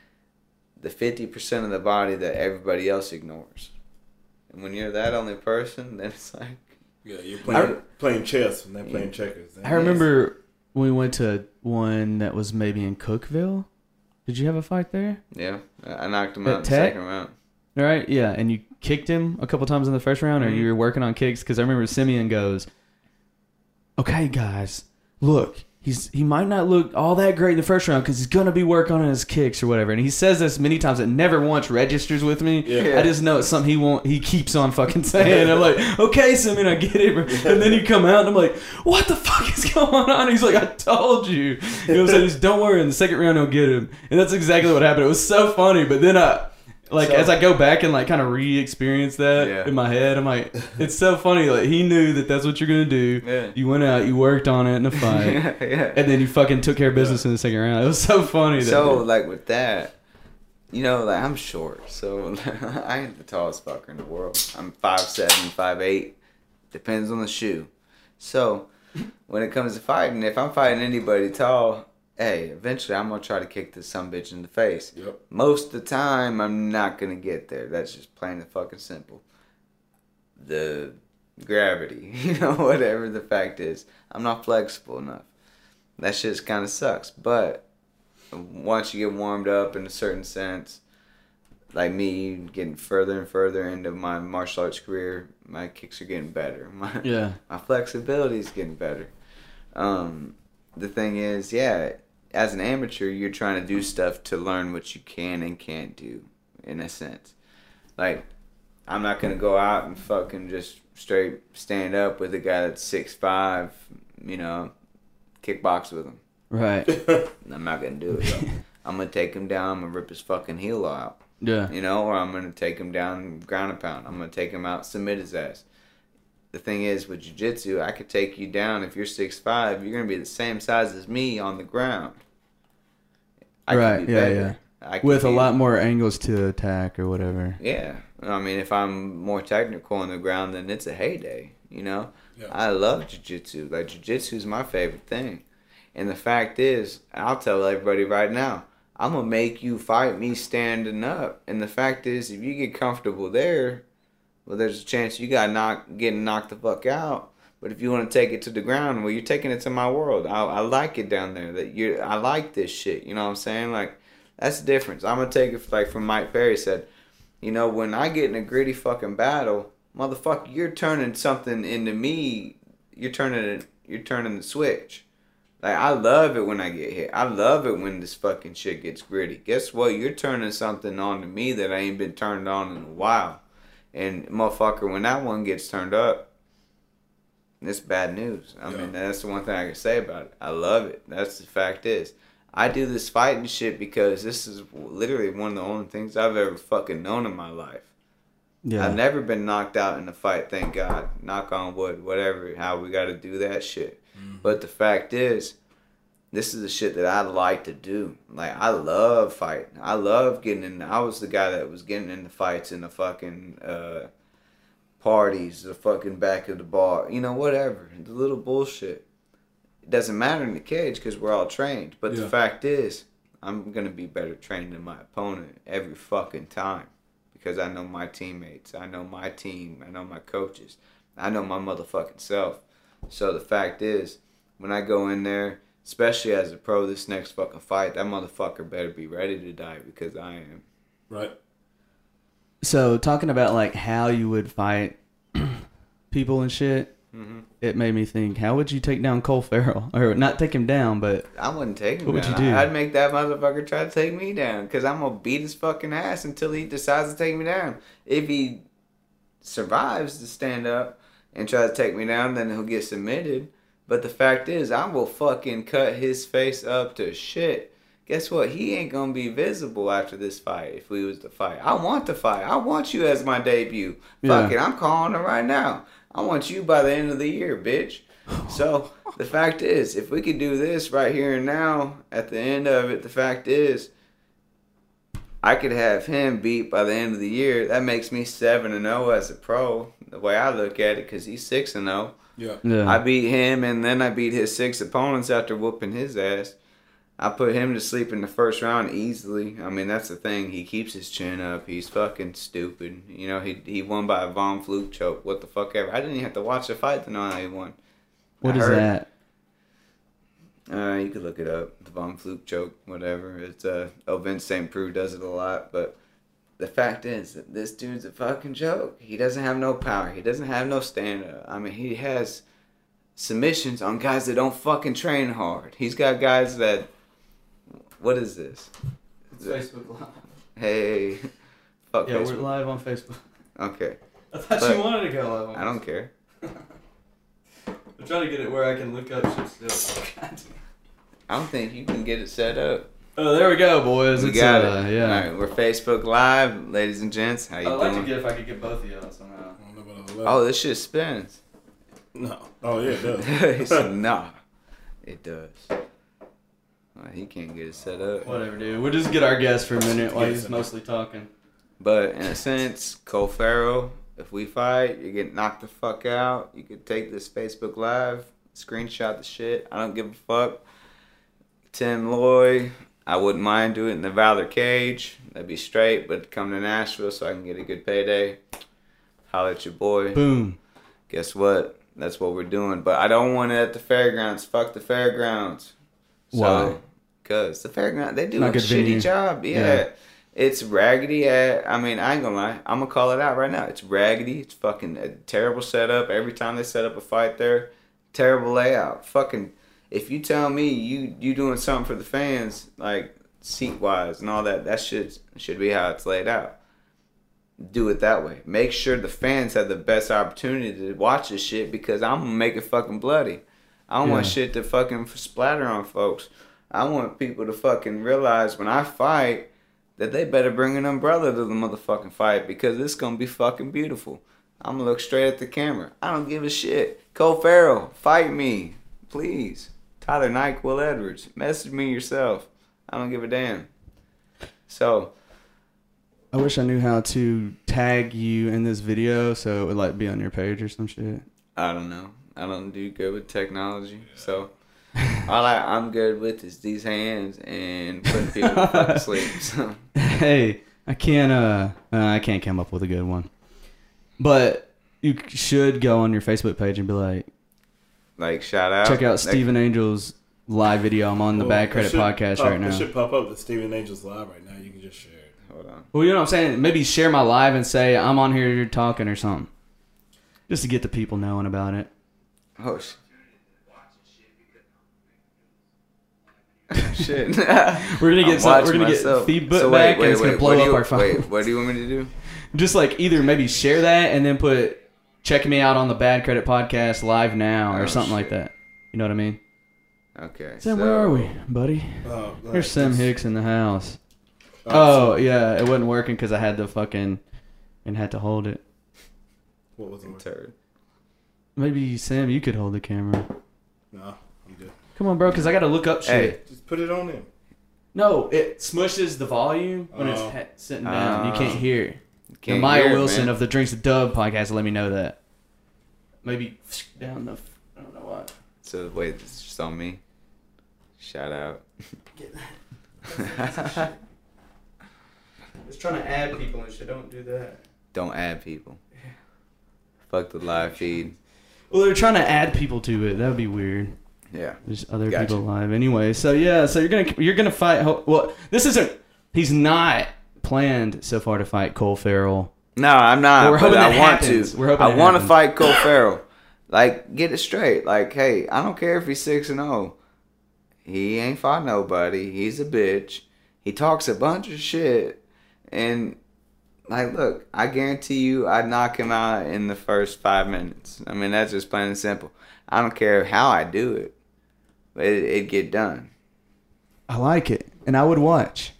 the 50% of the body that everybody else ignores. And when you're that only person, then it's like, Yeah. You're playing I- playing chess and they're playing checkers. I remember when we went to one that was maybe in Cookeville. Did you have a fight there? yeah, I knocked him At out in the Tech? second round. All right, yeah, and you kicked him a couple times in the first round, or Mhm. you were working on kicks because I remember Simeon goes, "Okay, guys, look, he's he might not look all that great in the first round because he's gonna be working on his kicks or whatever. And he says this many times. It never once registers with me. Yeah. I just know it's something he won't. He keeps on fucking saying. I'm like, okay, so I mean, I get it. And then you come out and I'm like, what the fuck is going on? He's like, I told you. You know what I'm saying? He's don't worry. In the second round, he'll get him. And that's exactly what happened. It was so funny. But then I. Like So- as I go back and like kind of re-experience that Yeah. in my head, I'm like, it's so funny. Like he knew that that's what you're gonna do. Yeah. You went out, you worked on it in a fight, yeah, and then you fucking took care of business in the second round. It was so funny. So like with that, you know, like I'm short, so I ain't the tallest fucker in the world. I'm five seven, five eight, depends on the shoe. So when it comes to fighting, if I'm fighting anybody tall, hey, eventually I'm gonna try to kick this some bitch in the face. Yep. Most of the time, I'm not gonna get there. That's just plain and fucking simple. The gravity, you know, whatever the fact is, I'm not flexible enough. That shit kind of sucks. But once you get warmed up in a certain sense, like me getting further and further into my martial arts career, my kicks are getting better. My, Yeah. my flexibility is getting better. Um, the thing is, yeah, as an amateur, you're trying to do stuff to learn what you can and can't do, in a sense. Like, I'm not gonna go out and fucking just straight stand up with a guy that's six five, you know, kickbox with him. Right. I'm not gonna do it. I'm gonna take him down. I'm gonna rip his fucking heel out Yeah. you know, or I'm gonna take him down ground and pound. I'm gonna take him out, submit his ass. The thing is, with jiu-jitsu, I could take you down if you're six five. You're gonna be the same size as me on the ground. I can Right, yeah, better. yeah. I can With a lot more angles to attack or whatever. Yeah, I mean, if I'm more technical on the ground, then it's a heyday. You know, Yeah. I love jiu-jitsu. Like jiu-jitsu is my favorite thing, and the fact is, I'll tell everybody right now, I'm gonna make you fight me standing up. And the fact is, if you get comfortable there, well, there's a chance you got knocked, getting knocked the fuck out. But if you want to take it to the ground, well, you're taking it to my world. I, I like it down there. That you, I like this shit. You know what I'm saying? Like, that's the difference. I'm gonna take it like from Mike Perry said. You know, when I get in a gritty fucking battle, motherfucker, you're turning something into me. You're turning it. You're turning the switch. Like I love it when I get hit. I love it when this fucking shit gets gritty. Guess what? You're turning something on to me that I ain't been turned on in a while. And motherfucker, when that one gets turned up, it's bad news. I Yeah. mean, that's the one thing I can say about it. I love it. That's the fact is. I do this fighting shit because this is literally one of the only things I've ever fucking known in my life. Yeah. I've never been knocked out in a fight, thank God. Knock on wood, whatever, how we got to do that shit. But the fact is, this is the shit that I like to do. Like, I love fighting. I love getting in. I was the guy that was getting into fights in the fucking uh, parties, the fucking back of the bar, you know, whatever. The little bullshit. It doesn't matter in the cage because we're all trained. But the fact is, I'm going to be better trained than my opponent every fucking time because I know my teammates, I know my team, I know my coaches, I know my motherfucking self. So the fact is, when I go in there, especially as a pro, this next fucking fight, that motherfucker better be ready to die because I am. Right. So talking about like how you would fight people and shit, Mm-hmm. it made me think: How would you take down Cole Farrell, or not take him down, but I wouldn't take him What would you do? I'd make that motherfucker try to take me down because I'm gonna beat his fucking ass until he decides to take me down. If he survives to stand up and try to take me down, then he'll get submitted. But the fact is, I will fucking cut his face up to shit. Guess what? He ain't gonna be visible after this fight if we was to fight. I want the fight. I want you as my debut. Fuck it, I'm calling it right now. I want you by the end of the year, bitch. So the fact is, if we could do this right here and now, at the end of it, the fact is, I could have him beat by the end of the year. That makes me seven and zero as a pro. The way I look at it, because he's six and zero. Yeah. yeah, I beat him, and then I beat his six opponents after whooping his ass. I put him to sleep in the first round easily. I mean, that's the thing. He keeps his chin up. He's fucking stupid. You know, he he won by a Von Flue choke. What the fuck ever. I didn't even have to watch the fight to know how he won. what I is heard- that? Uh, you could look it up. The Von Flue choke, whatever. It's uh, oh Vince St. Preux does it a lot, but the fact is that this dude's a fucking joke. He doesn't have no power. He doesn't have no stand up. I mean, he has submissions on guys that don't fucking train hard. He's got guys that. What is this? It's Facebook Live. Hey, fuck Yeah, we're live on Facebook. Okay, I thought But- you wanted to go live on I don't care. I'm trying to get it where I can look up shit still. I don't think you can get it set up. oh, there we go, boys. We it's, got uh, it. Yeah. All right, we're Facebook Live, ladies and gents. How you I'd like to doing? get if I could get both of y'all somehow. I don't know about all that. Oh, this shit spins. no. Oh yeah, it does. he said, nah, it does. Well, he can't get it set up. Whatever, dude. We'll just get our guest for a minute while he's mostly talking. But in a sense, Cole Farrell, if we fight, you get knocked the fuck out. You could take this Facebook Live, screenshot the shit. I don't give a fuck. Tim Loy, I wouldn't mind doing it in the Valor Cage. That'd be straight, but come to Nashville so I can get a good payday. Holla at your boy. Boom. Guess what? That's what we're doing. But I don't want it at the fairgrounds. Fuck the fairgrounds. Why? Cause the fairground they do Not a shitty venue. job. Yeah. Yeah. It's raggedy at I mean, I ain't gonna lie. I'm gonna call it out right now. It's raggedy. It's fucking a terrible setup. Every time they set up a fight there, terrible layout. Fucking if you tell me you you doing something for the fans, like seat wise and all that, that should should be how it's laid out. Do it that way. Make sure the fans have the best opportunity to watch this shit because I'm gonna make it fucking bloody. I don't want shit to fucking splatter on folks. I want people to fucking realize when I fight that they better bring an umbrella to the motherfucking fight because it's gonna be fucking beautiful. I'm gonna look straight at the camera. I don't give a shit. Cole Farrell, fight me, please. Tyler Nike, Will Edwards, message me yourself. I don't give a damn. So I wish I knew how to tag you in this video so it would like be on your page or some shit. I don't know. I don't do good with technology. So all I, I'm good with is these hands and putting people to sleep. So hey, I can't uh, uh I can't come up with a good one. But you should go on your Facebook page and be like, like shout out. check out Like, Stephen Angel's live video. I'm on the Well, Bad Credit should podcast pop- right now. It should pop up the Stephen Angels live right now. You can just share it. Hold on. Well, you know what I'm saying? Maybe share my live and say I'm on here talking or something. Just to get the people knowing about it. Oh sh- shit. We're gonna get some, we're gonna myself. get feedback So back and it's gonna blow what up you, our phone. Wait, what do you want me to do? Just like either maybe share that and then put check me out on the Bad Credit Podcast live now or Oh, something like that. You know what I mean? Okay. Sam, so, where are we, buddy? Oh, Here's Sam Hicks in the house. Oh, Oh yeah, it wasn't working because I had the fucking and had to hold it. what was the word? Turd. Maybe Sam, you could hold the camera. No, I'm good. Come on, bro, because I got to look up shit. Hey. Just put it on him. No, it smushes the volume when it's Oh. he- sitting down. you Oh. can't hear. Can't and Maya hear it, Wilson man. of the Drinks the Dub podcast let me know that. Maybe down the. I don't know what. So wait, this is just on me. Shout out. Get that. Just trying to add people and shit. Don't do that. Don't add people. Fuck the live feed. Well, they're trying to add people to it. That would be weird. Yeah. There's other Gotcha. people alive anyway. So yeah, so you're gonna you're gonna fight. Well, this isn't. He's not planned so far to fight Cole Farrell. No, I'm not. But we're hoping I that want happens. to. We're hoping I want to fight Cole Farrell. Like, get it straight. Like, hey, I don't care if he's six and zero. He ain't fought nobody. He's a bitch. He talks a bunch of shit, and like, look, I guarantee you, I'd knock him out in the first five minutes. I mean, that's just plain and simple. I don't care how I do it, but it, it'd get done. I like it, and I would watch.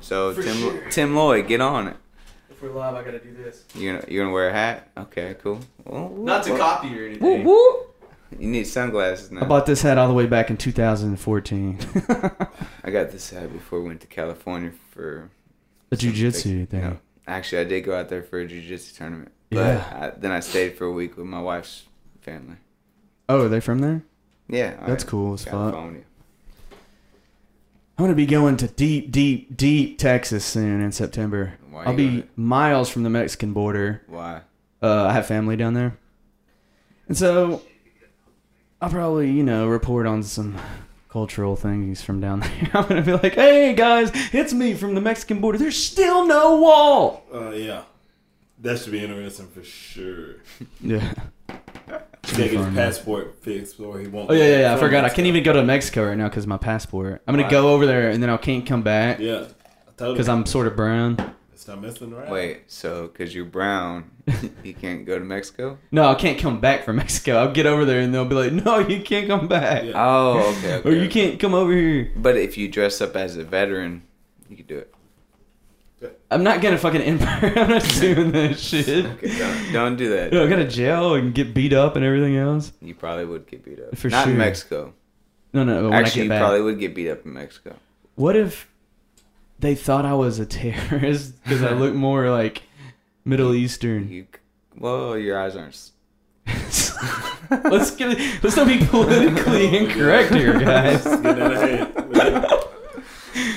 So For Tim sure. Tim Lloyd, get on it. If we're live, I gotta do this. You gonna you gonna wear a hat? Okay, cool. Well, Not to well, copy or anything. Woo, woo. You need sunglasses now. I bought this hat all the way back in 2014. I got this hat before we went to California for the jujitsu thing. no. Actually, I did go out there for a jujitsu tournament. But Yeah. I, then I stayed for a week with my wife's family. Oh, are they from there? Yeah, That's I- cool as fuck. I'm gonna be going to deep, deep, deep Texas soon in September. Why I'll be going miles from the Mexican border. Why? Uh, I have family down there, and so I'll probably, you know, report on some cultural thing. He's from down there. I'm gonna be like, "Hey guys, it's me from the Mexican border. There's still no wall." Uh, yeah. That should be interesting for sure. Yeah. Get his passport fixed, or he won't. Oh yeah, yeah, yeah. I forgot. I can't even go to Mexico right now because my passport. I'm gonna go over there and then I can't come back Yeah, because. I'm sort of brown. It's not messing around. Wait, so because you're brown, you can't go to Mexico? No, I can't come back from Mexico. I'll get over there and they'll be like, "No, you can't come back, Yeah. Oh, okay. okay or you okay. can't come over here." But if you dress up as a veteran, you could do it. I'm not gonna fucking emperor. I'm not doing that shit. Okay, don't, don't do that. No, I go to jail and get beat up and everything else. You probably would get beat up. For sure. Not sure. in Mexico. No, no. Actually, you back. probably would get beat up in Mexico. What if they thought I was a terrorist because I look more like Middle Eastern? You, well, your eyes aren't. let's get it. Let's not be politically incorrect here, guys. Get that ahead.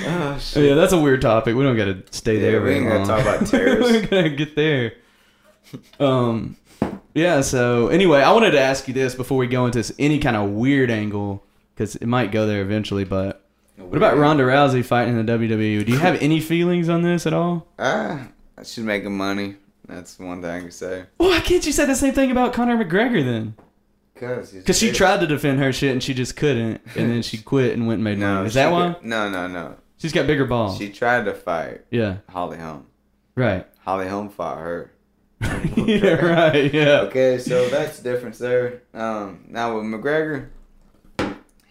Oh Oh, yeah, that's a weird topic. We don't gotta stay Yeah, there. we very ain't gotta talk about terrorists. We're gonna get there. Um, yeah. So anyway, I wanted to ask you this before we go into any kind of weird angle because it might go there eventually. But what about Ronda Rousey fighting in the WWE? Do you have any feelings on this at all? Ah, she's making money. That's one thing I can say. Why can't you say the same thing about Conor McGregor then? Cause, she tried to defend her shit and she just couldn't, and then she quit and went and made No, money. Is that why? got- No, no, no. She's got bigger balls. She tried to fight yeah. Holly Holm. Right. Holly Holm fought her. yeah. Right. Yeah. Okay, so that's the difference there. Um, now with McGregor,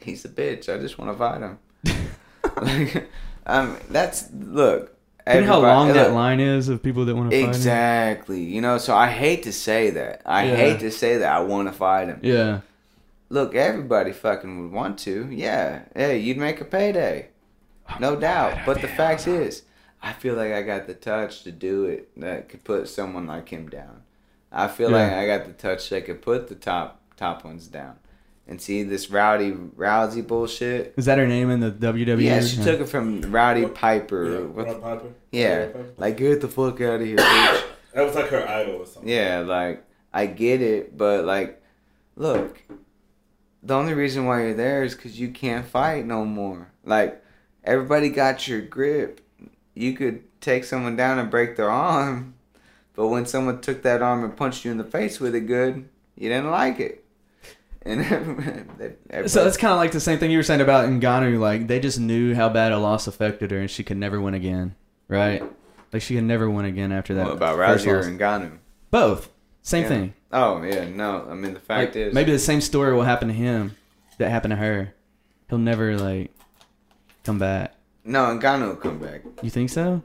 he's a bitch. I just want to fight him. like, um, that's look. You know how long that line is of people that want to fight him? Exactly. You know, so I hate to say that. I Yeah. hate to say that I want to fight him. Yeah. Look, everybody fucking would want to. Yeah. Hey, you'd make a payday. No doubt. But the fact is, I feel like I got the touch to do it that could put someone like him down. I feel like I got the touch that could put the top top ones down. And see this rowdy Rousey bullshit. Is that her name in the WWE? Yeah, she took it from Rowdy Piper. Yeah, What- Rod Piper. yeah, Rod Piper. like get the fuck out of here, bitch. that was like her idol or something. Yeah, like I get it, but like, look, the only reason why you're there is because you can't fight no more. Like, everybody got your grip. You could take someone down and break their arm, but when someone took that arm and punched you in the face with it good, you didn't like it. And everybody, So that's kind of like the same thing you were saying about Ngannou. Like they just knew how bad a loss affected her, and she could never win again, right? Like she could never win again after that. What about Rousey or. Ngannou. Both, same Yeah. thing. Oh yeah, no. I mean the fact Like, is, maybe the same story will happen to him that happened to her. He'll never like come back. no. Ngannou will come back. You think so?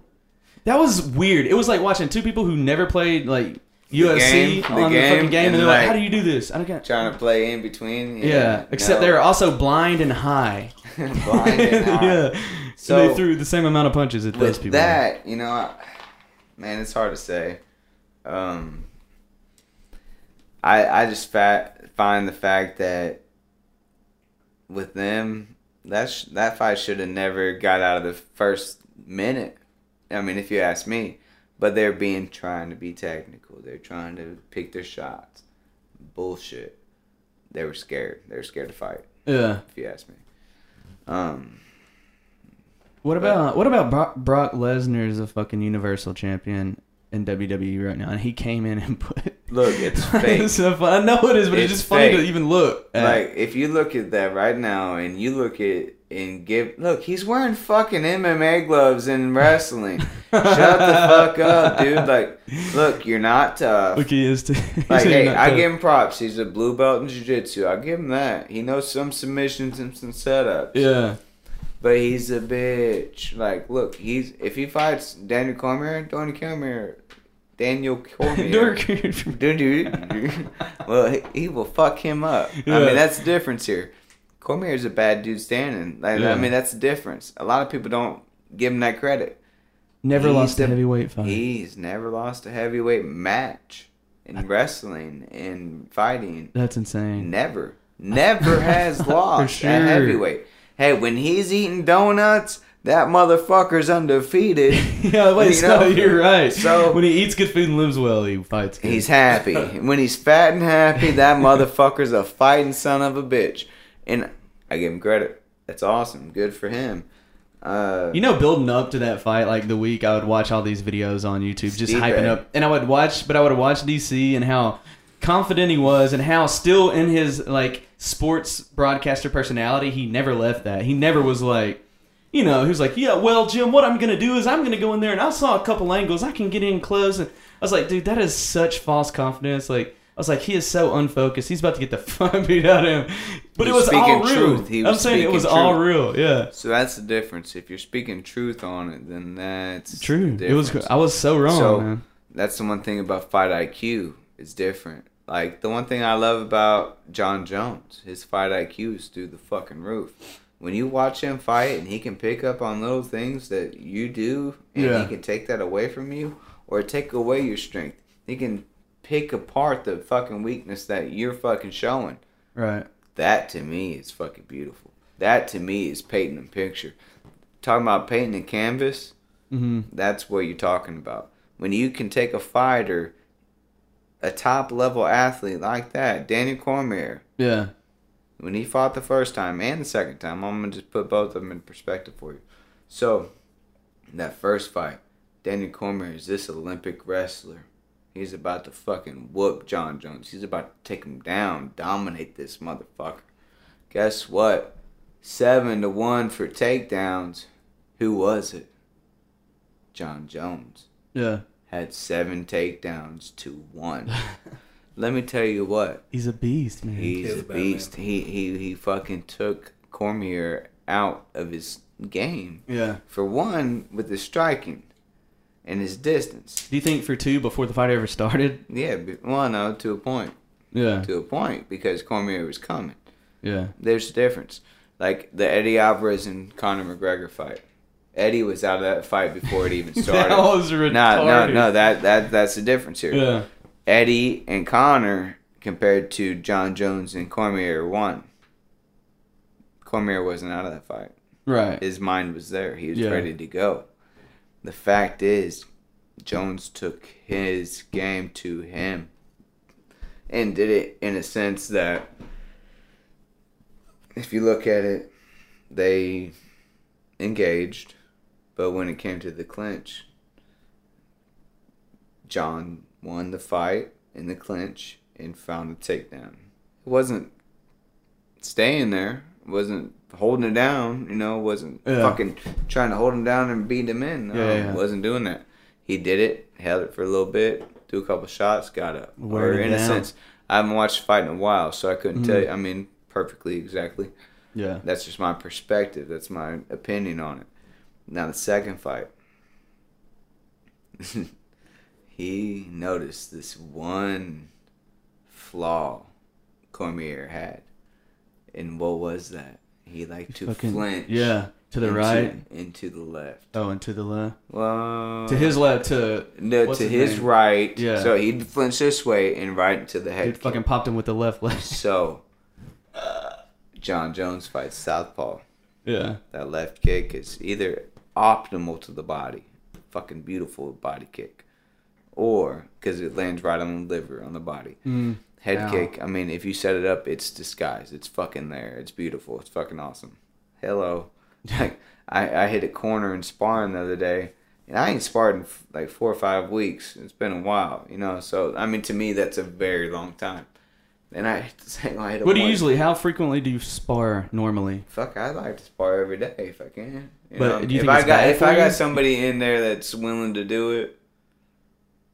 That was weird. It was like watching two people who never played like UFC game- the on the game, fucking game, and and, they're like, like, "How do you do this?" I don't get. Trying to play in between. Yeah, except no. they're also blind and high. blind and high. yeah. So So- they threw the same amount of punches at those people. that, you know, I, man, it's hard to say. Um, I I just fat, find the fact that with them, that sh- that fight should have never got out of the first minute. I mean, if you ask me, but they're being trying to be technical. They're trying to pick their shots. Bullshit. They were scared. They were scared to fight. yeah. If you ask me. Um. What about what about Brock, Brock Lesnar is a fucking Universal Champion in WWE right now, and he came in and put. Look, it's fake. so. I know it is, but it's, It's just funny to even look. At. Like if you look at that right now and you look at and give look, he's wearing fucking MMA gloves in wrestling. Shut the fuck up, dude. Like, look, you're not tough. Look, he is. Too. Like, hey, I give him props. He's a blue belt in jiu-jitsu. I give him that. He knows some submissions and some setups. Yeah. But he's a bitch. Like, look, he's if he fights Daniel Cormier, Daniel Cormier, Daniel Cormier. Dude, dude. well, he, he will fuck him up. I mean, that's the difference here. Cormier's a bad dude standing. Like, Yeah. I mean, that's the difference. A lot of people don't give him that credit. Never He's lost a heavyweight fight. He's never lost a heavyweight match in wrestling and fighting. That's insane. Never, never has lost sure. a heavyweight. Hey, when he's eating donuts, that motherfucker's undefeated. yeah, wait, You so know? you're right. So- when he eats good food and lives well, he fights. Good. He's happy. when he's fat and happy, that motherfucker's a fighting son of a bitch. And I give him credit. That's awesome. Good for him. Uh, You know, building up to that fight, like the week, I would watch all these videos on YouTube, just hyping up, and I would watch, but I would watch DC and how confident he was and how still in his like sports broadcaster personality he never left that he never was like you know he was like yeah well jim what i'm gonna do is i'm gonna go in there and i saw a couple angles i can get in close and i was like dude that is such false confidence like I was like, he is so unfocused. He's about to get the fun beat out of him. But it was all real. truth. He I'm was saying it was speaking all real. Yeah. So that's the difference. If you're speaking truth on it, then that's True. the It was. I was so wrong, So- man. that's the one thing about fight IQ. It's different. Like the one thing I love about Jon Jones, his fight IQ is through the fucking roof. When you watch him fight and he can pick up on little things that you do and Yeah. he can take that away from you or take away your strength. He can pick apart the fucking weakness that you're fucking showing. Right. That to me is fucking beautiful. That to me is painting a picture. Talking about painting a canvas, Mm-hmm. that's what you're talking about. When you can take a fighter, a top level athlete like that, Daniel Cormier, Yeah. when he fought the first time and the second time, I'm gonna just put both of them in perspective for you. So, that first fight, Daniel Cormier is this Olympic wrestler. He's about to fucking whoop Jon Jones. He's about to take him down, dominate this motherfucker. Guess what? Seven to one for takedowns. Who was it? Jon Jones Yeah. had seven takedowns to one. Let me tell you what. He's a beast, man. He's He's a a bad beast. He he he fucking took Cormier out of his game. yeah. For one, with his striking and his distance. Do you think for two before the fight ever started? Yeah, well, no, oh, to a point. Yeah. To a point because Cormier was coming. Yeah. There's a difference. Like the Eddie Alvarez and Conor McGregor fight. Eddie was out of that fight before it even started. that was retarded. no, no, no. That that that's the difference here. Yeah. Eddie and Conor compared to Jon Jones and Cormier one. Cormier wasn't out of that fight. Right. His mind was there. He was Yeah. ready to go. The fact is, Jones took his game to him and did it in a sense that, if you look at it, they engaged, but when it came to the clinch, Jon won the fight in the clinch and found a takedown. It wasn't staying there. It wasn't holding it down. You know, wasn't Yeah. fucking trying to hold him down and beat him in. No, Yeah, yeah. wasn't doing that. He did it, held it for a little bit, threw a couple shots, got up. Wearing or in a sense, I haven't watched fight in a while, so I couldn't Mm-hmm. tell you. I mean, perfectly exactly. Yeah. That's just my perspective. That's my opinion on it. Now the second fight, he noticed this one flaw Cormier had, and what was that? He liked to Fucking- flinch. Yeah. To the into- right. to the left. Oh, and to the left. Well, To his left. To no, to his name? right. Yeah. So he'd flinch this way and right to the head. dude fucking popped him with the left leg. So, Jon Jones fights Southpaw. yeah. That left kick is either optimal to the body, fucking beautiful body kick, or because it lands right on the liver, on the body. Mm. Head Ow. kick, I mean, if you set it up, it's disguised. It's fucking there. It's beautiful. It's fucking awesome. Hello. Like, I, I hit a corner in sparring the other day, and I ain't sparred in f- like four or five weeks. It's been a while, you know? So, I mean, to me, that's a very long time. And I, I hit a What do you usually? How frequently do you spar normally? Fuck, I like to spar every day if I can. You But know? do you if think I got if I got somebody in there that's willing to do it,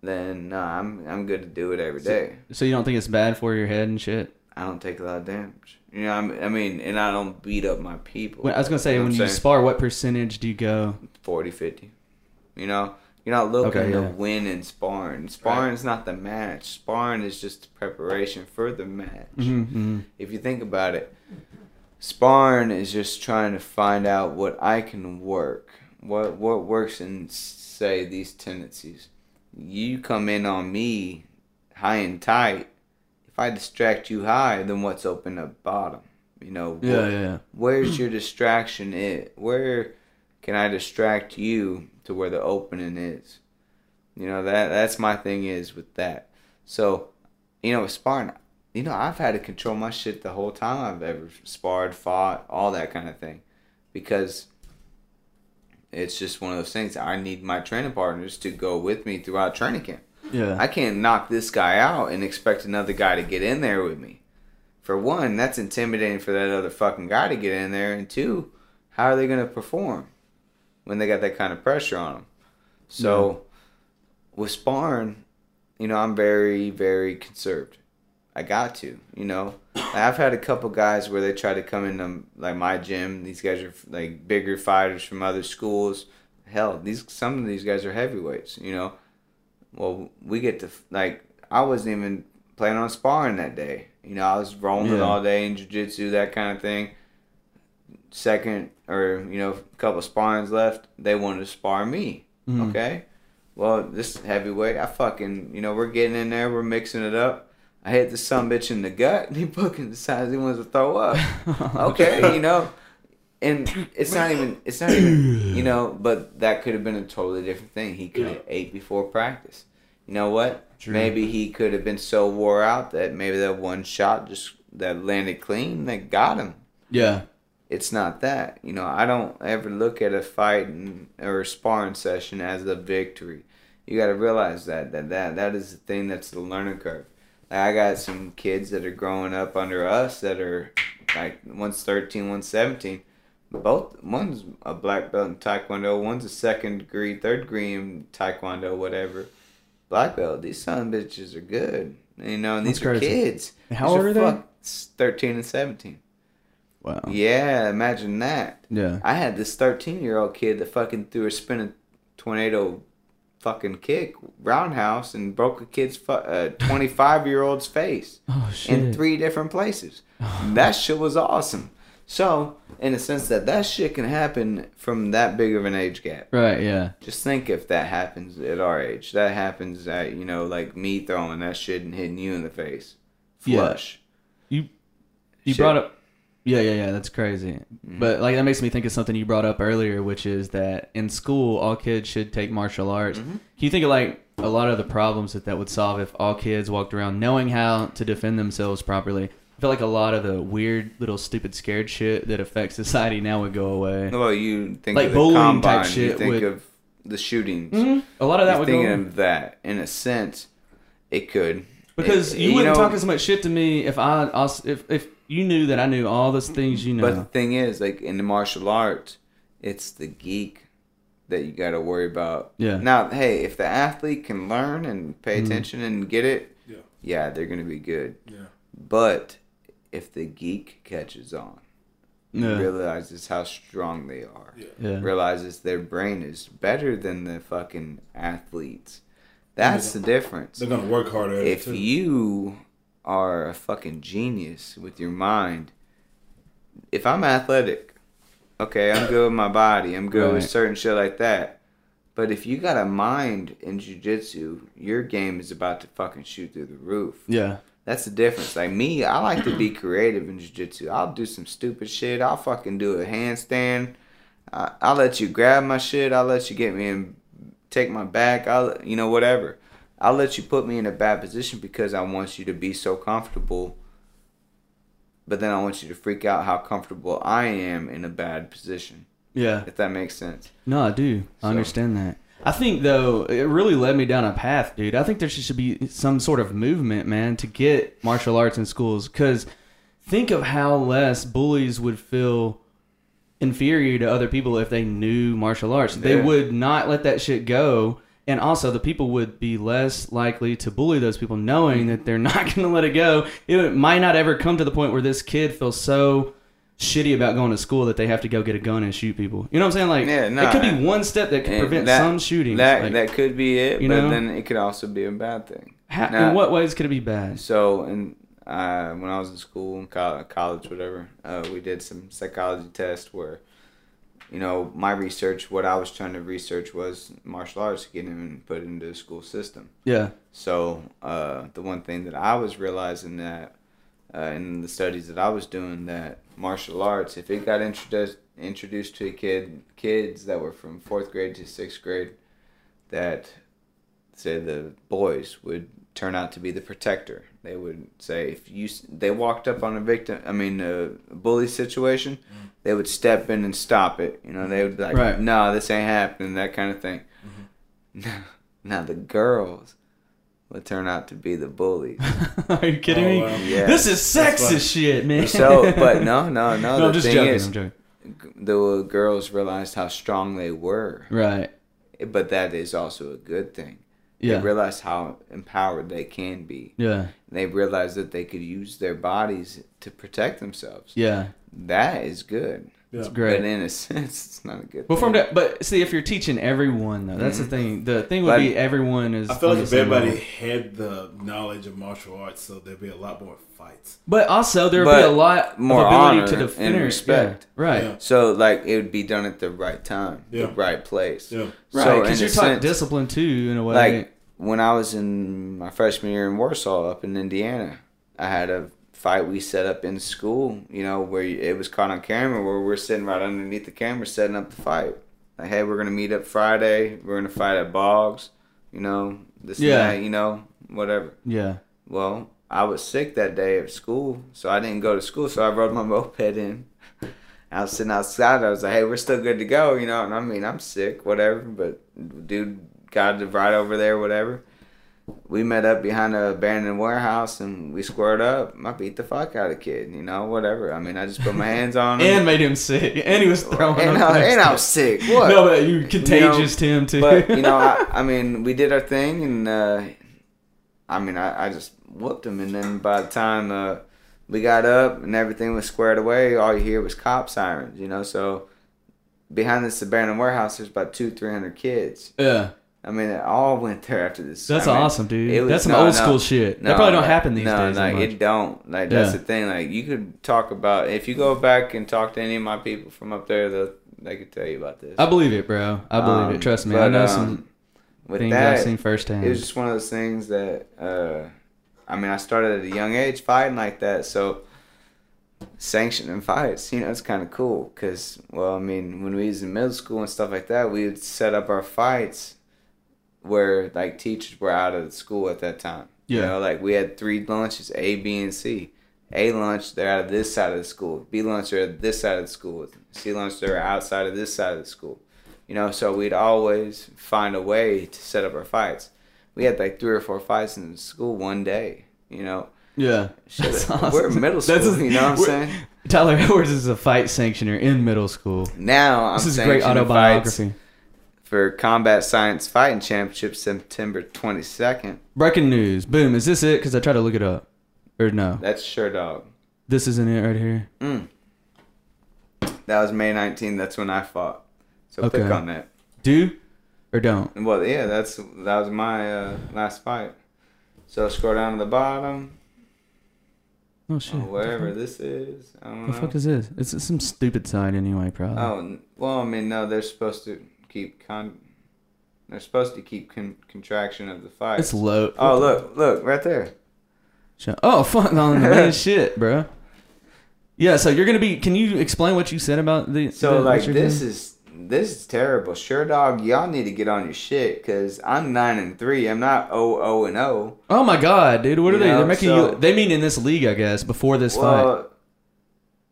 then nah, I'm I'm good to do it every day. So you don't think it's bad for your head and shit? I don't take a lot of damage. You know, I'm, I mean, and I don't beat up my people. Well, I was gonna say You know when you saying? spar, what percentage do you go? 40, 50. You know, you're not looking Okay, to yeah. win in sparring. Sparring's not the match. Sparring is just preparation for the match. Mm-hmm. if you think about it, sparring is just trying to find out what I can work, what what works in say these tendencies. You come in on me high and tight. If I distract you high, then what's open up bottom? You know, Yeah, yeah, yeah. where's your distraction it where can i distract you to where the opening is you know that that's my thing is with that so you know with sparring you know i've had to control my shit the whole time i've ever sparred fought all that kind of thing because it's just one of those things i need my training partners to go with me throughout training camp Yeah. I can't knock this guy out and expect another guy to get in there with me. For one, that's intimidating for that other fucking guy to get in there, and two, how are they going to perform when they got that kind of pressure on them? So, with sparring, you know, I'm very, very conserved. I got to, you know. I've had a couple guys where they try to come into like my gym. These guys are like bigger fighters from other schools. Hell, these some of these guys are heavyweights, you know. Well, we get to like I wasn't even planning on sparring that day. You know, I was rolling Yeah. all day in jiu-jitsu, that kind of thing. Second or you know, a couple sparrings left, they wanted to spar me. Mhm. Okay. Well, this heavyweight, I fucking, you know, we're getting in there, we're mixing it up. I hit the son bitch in the gut, and he fucking decides he wants to throw up. okay, you know, and it's not even, it's not even, you know, but that could have been a totally different thing. He could have ate before practice. You know what? True. Maybe he could have been so wore out that maybe that one shot just that landed clean that got him Yeah. it's not that. You know, I don't ever look at a fight and, or a sparring session as a victory. You got to realize that that that that is the thing that's the learning curve. I got some kids that are growing up under us that are like one's 13, one's 17. Both one's a black belt in taekwondo, one's a second degree, third degree in taekwondo, whatever. Black belt. These son of bitches are good. You know, and these That's are crazy. kids. How These old are they? 13 and 17. Wow. Yeah, imagine that. Yeah. I had this 13 year old kid that fucking threw a spinning tornado fucking kick roundhouse and broke a kid's fu- uh, 25 year old's face Oh in three different places. that shit was awesome. So, in a sense that that shit can happen from that big of an age gap. Right. Yeah. Just think if that happens at our age. That happens at, you know, like me throwing that shit and hitting you in the face. Yeah. Flush. You you Shit. brought up. Yeah, yeah, yeah. That's crazy. But like that makes me think of something you brought up earlier, which is that in school all kids should take martial arts. Can you think of like a lot of the problems that that would solve if all kids walked around knowing how to defend themselves properly? I feel like a lot of the weird little stupid scared shit that affects society now would go away. Well, you think Like of the bullying type combine, you shit think would- of the shootings. Mhm. A lot of that You're would go thinking of that. In a sense, it could. Because It- you wouldn't know, talk as much shit to me if I als- if if you knew that I knew all those things you know. But the thing is, like in the martial arts, it's the geek that you got to worry about. Yeah. Now, hey, if the athlete can learn and pay Mhm. attention and get it, Yeah. yeah, they're gonna be good. Yeah. But if the geek catches on, Yeah. realizes how strong they are, yeah. realizes their brain is better than the fucking athletes. That's the difference. They're gonna work harder. If too. you are a fucking genius with your mind, if I'm athletic, okay, I'm good with my body, I'm good with certain shit like that. But if you got a mind in jujitsu, your game is about to fucking shoot through the roof. Yeah. That's the difference. Like me, I like to be creative in jiu-jitsu. I'll do some stupid shit. I'll fucking do a handstand. I, I'll let you grab my shit. I'll let you get me and take my back. I'll, you know, whatever. I'll let you put me in a bad position because I want you to be so comfortable. But then I want you to freak out how comfortable I am in a bad position. Yeah. If that makes sense. No, I do. I understand that. I think though it really led me down a path, dude. I think there should be some sort of movement, man, to get martial arts in schools. Because think of how less bullies would feel inferior to other people if they knew martial arts. They Yeah. would not let that shit go. And also, the people would be less likely to bully those people, knowing that they're not going to let it go. It might not ever come to the point where this kid feels so shitty about going to school that they have to go get a gun and shoot people. You know what I'm saying? Like, Yeah, no, it could be one step that could prevent that- some shootings. That Like, that could be it, you but know? then it could also be a bad thing. how- Now- in what ways could it be bad? So, and uh, when I was in school, co- college, whatever, uh, we did some psychology tests where, you know, my research, what I was trying to research was martial arts, getting put into the school system. Yeah, So, uh, the one thing that I was realizing that uh, in the studies that I was doing, that martial arts, if it got introduced introduced to a kid, kids that were from fourth grade to sixth grade, that say the boys would turn out to be the protector. They would say if you they walked up on a victim, I mean a bully situation, mm-hmm. they would step in and stop it. You know, they would be like, Right. "No, this ain't happening," that kind of thing. Mm-hmm. now the girls would turn out to be the bullies. Are you kidding Oh, me? wow. Yeah. This is sexist shit, man. So, but no, no, no. no, the I'm just thing joking. is, I'm joking. the girls realized how strong they were, Right. but that is also a good thing. Yeah. They realize how empowered they can be. Yeah. They realize that they could use their bodies to protect themselves. Yeah. That is good. Yeah. Great. But in a sense, it's not a good Well, from thing. that, but see, if you're teaching everyone, though, that's the mm-hmm. thing. The thing would But- be everyone is. I feel like the if everybody level. had the knowledge of martial arts, so there'd be a lot more fights. But also, there would But be a lot more of ability honor to and defend her- respect. Yeah, right. Yeah. So, like, it would be done at the right time, Yeah. the right place. Yeah. Right. Because in you're a taught discipline too, in a way. Like when I was in my freshman year in Warsaw, up in Indiana, I had a fight we set up in school. You know, where it was caught on camera, where we're sitting right underneath the camera setting up the fight. Like, hey, we're gonna meet up Friday. We're gonna fight at Boggs. You know, this Yeah. and that. You know, whatever. yeah. Well, I was sick that day at school, so I didn't go to school. So I rode my moped in. I was sitting outside. I was like, "Hey, we're still good to go," you know. And I mean, I'm sick, whatever. But dude got to ride over there, whatever. We met up behind a abandoned warehouse and we squared up. I beat the fuck out of kid, you know, whatever. I mean, I just put my hands on him. And made him sick, and he was throwing. and, up I, and I was sick. What? No, but you contagious to him too. But you know, I, I mean, we did our thing, and uh, I mean, I, I just whooped him, and then by the time uh, we got up and everything was squared away, all you hear was cop sirens. You know, so behind this abandoned warehouse, there's about two, three hundred kids. yeah, I mean, it all went there after this. that's I mean, awesome, dude. was- that's some no, old no, school shit. No, that probably don't happen these days. No, much. it don't. Like that's Yeah. the thing. Like you could talk about if you go back and talk to any of my people from up there, they they could tell you about this. I believe it, bro. I believe Um, it. Trust me. I know um, some with things that, I've seen firsthand. it was just one of those things that uh, I mean, I started at a young age fighting like that, so sanctioning fights, you know, it's kind of cool because, well, I mean, when we was in middle school and stuff like that, we would set up our fights where like teachers were out of the school at that time. You know, like we had three lunches, A, B, and C. A lunch, they're out of this side of the school. B lunch, they're at this side of the school. C lunch, they're outside of this side of the school. You know, so we'd always find a way to set up our fights. We had like three or four fights in school one day. You know, yeah. Shit, That's we're awesome. middle That's school. you know what I'm saying? Tyler Edwards is a fight sanctioner in middle school. Now I'm This is great sanctioning fights autobiography. For Combat Science Fighting Championship September 22nd. Breaking news. Boom. Is this it? Because I tried to look it up. Or no. That's sure dog. This isn't it right here. Mm. That was May 19th. That's when I fought. So Okay. click on that. Do or don't. Well, yeah, that's that was my uh, last fight. So scroll down to the bottom, Oh shit. wherever this is. I don't What the fuck is this? It's some stupid sign anyway, probably. Oh well, I mean, no, they're supposed to keep con. They're supposed to keep con- contraction of the fight. It's low. Oh look, look right there. Oh fuck on the main shit, bro. Yeah, so you're gonna be. Can you explain what you said about the? So the, like this doing? is this is terrible. Sure dog, y'all need to get on your shit because I'm nine and three. I'm not oh oh and oh. Oh my god, dude! What are they? know, They're making so- you. They mean in this league, I guess, before this fight.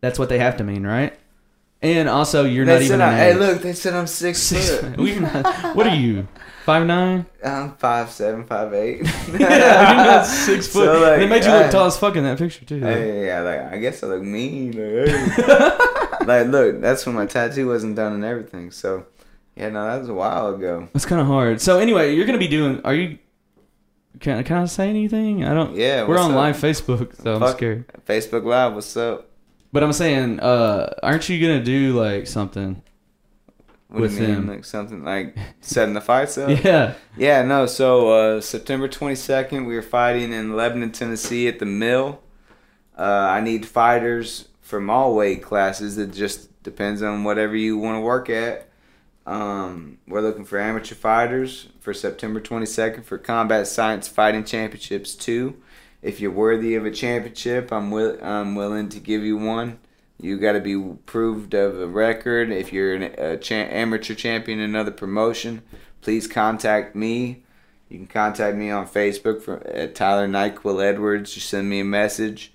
That's what they have to mean, right? And also, you're they not even. I, hey look, they said I'm six, Six, foot. not, what are you? Five nine? I'm five seven, five eight. yeah, you're not six foot. So, like, they made you look hey. tall as fuck in that picture too. Hey, yeah, like I guess I look mean. Like, hey. like, look, that's when my tattoo wasn't done and everything. So, yeah, no, that was a while ago. That's kind of hard. So anyway, you're gonna be doing. Are you? Can can I say anything? I don't. Yeah, we're on up? live Facebook, so I'm scared. Facebook Live, what's up? But I'm saying, uh, aren't you gonna do like something? What With do you mean, him. like something like setting the fights up? Yeah. Yeah, no. So uh, September 22nd, we were fighting in Lebanon, Tennessee, at the Mill. Uh, I need fighters from all weight classes. It just depends on whatever you want to work at. Um, we're looking for amateur fighters for September 22nd for Combat Science Fighting Championships 2. If you're worthy of a championship, I'm will I'm willing to give you one. You got to be proved of a record. If you're an a cha- amateur champion in another promotion, please contact me. You can contact me on Facebook for at Tyler Nyquil Edwards. You send me a message.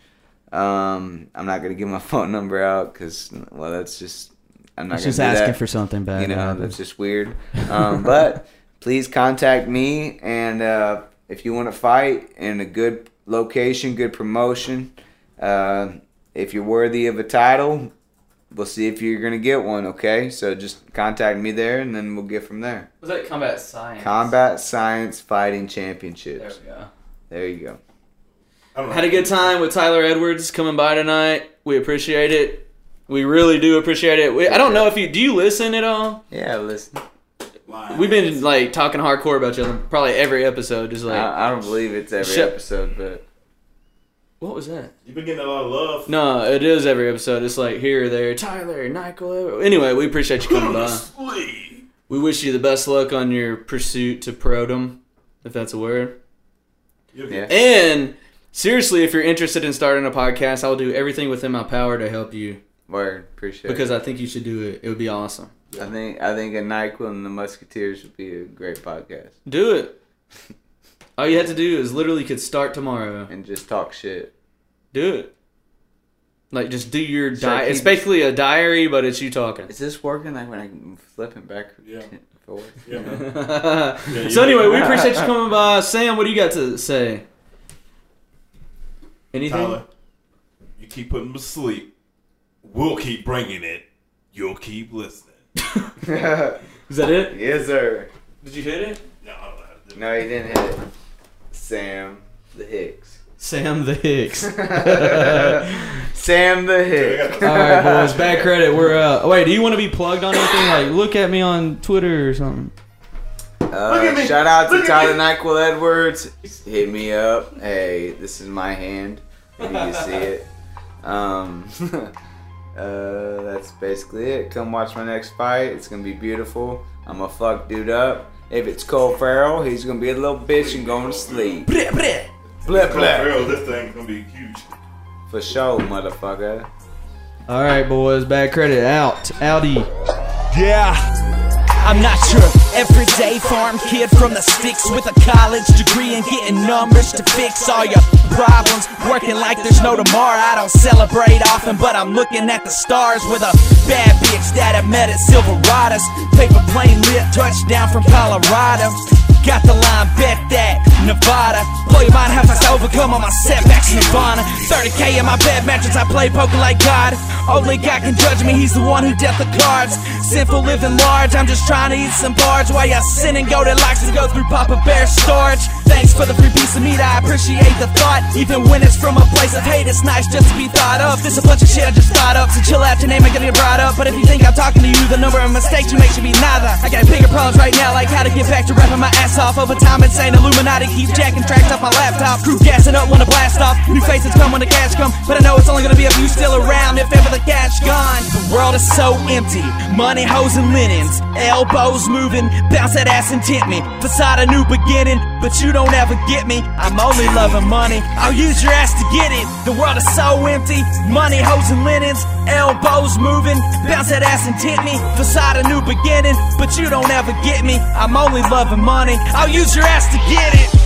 Um, I'm not gonna give my phone number out because well, that's just I'm not gonna just asking that. for something bad. you know that's just weird. Um, but please contact me and uh, if you want to fight in a good location, good promotion, uh, if you're worthy of a title, we'll see if you're gonna get one. Okay, so just contact me there, and then we'll get from there. Was that combat science? Combat Science Fighting championships. There we go. There you go. I don't know. Had a good time with Tyler Edwards coming by tonight. We appreciate it. We really do appreciate it. We, I don't know if you do you listen at all. Yeah, listen. Lying. We've been like talking hardcore about you on probably every episode. Just like I, I don't believe it's every Shut- episode, but what was that? You've been getting a lot of love. No, it is every episode. It's like here, there, Tyler, Michael. Anyway, we appreciate you coming by. We wish you the best luck on your pursuit to prodom, if that's a word. Yeah. And seriously, if you're interested in starting a podcast, I'll do everything within my power to help you Word, appreciate because it. I think you should do it. It would be awesome. I think I think a Nyquil and the Musketeers would be a great podcast Do it. All you have to do is literally could start tomorrow. and just talk shit. Do it. Like just do your Should I diary. It's basically a diary, but it's you talking. Is this working? Like when I'm flipping back Yeah. and forward. Yeah, man. so anyway, we appreciate you coming by. Sam, what do you got to say? Anything? Tyler, you keep putting them to sleep. We'll keep bringing it. You'll keep listening. Is that it? yes, sir. Did you hit it? No, I don't know how to do No, he didn't hit it. Sam the Hicks. Sam the Hicks. Sam the. Hicks. All right, boys. Bad credit. We're uh. Wait, do you want to be plugged on anything? Like, look at me on Twitter or something. Uh, at me. Shout out to Look at Tyler Nyquil Edwards. Hit me up. Hey, this is my hand. If you can see it. Um, uh, that's basically it. Come watch my next fight. It's gonna be beautiful. I'm gonna fuck dude up. If it's Cole Farrell, he's gonna be a little bitch and going to sleep. Blip blip. Farrell, this thing's gonna be huge. For sure, motherfucker. All right, boys. Bad credit out. Audi. Yeah. I'm not your everyday farm kid from the sticks with a college degree and getting numbers to fix all your problems. Working like there's no tomorrow. I don't celebrate often, but I'm looking at the stars with a bad bitch that I met at Silverados. Paper plane lit touchdown from Colorado. Got the line, bet that Nevada. Blow your mind, have I overcome all my setbacks, in Nirvana. 30k in my bed mattress, I play poker like God. Only God can judge me, he's the one who dealt the cards. Sinful living large, I'm just trying to eat some bars while y'all sin and go to likes and go through Papa Bear storage. Thanks for the free piece of meat, I appreciate the thought. Even when it's from a place of hate, it's nice just to be thought of. This a bunch of shit I just thought up, so chill out, your name gonna get brought up. But if you think I'm talking to you, the number of mistakes you make should be neither. I got bigger problems right now, like how to get back to rapping my ass off. Over time, insane Illuminati keep jacking tracks off my laptop. Crew gassing up, wanna blast off. New faces come when the cash come, but I know it's only gonna be a few still around if ever the cash gone. The world is so empty, money, hoes, and linens. Elbows moving, bounce that ass and tempt me. Facade a new beginning, but you don't ever get me. I'm only loving money, I'll use your ass to get it. The world is so empty, money, hoes, and linens. Elbows moving, bounce that ass and tempt me. Facade a new beginning, but you don't ever get me. I'm only loving money, I'll use your ass to get it.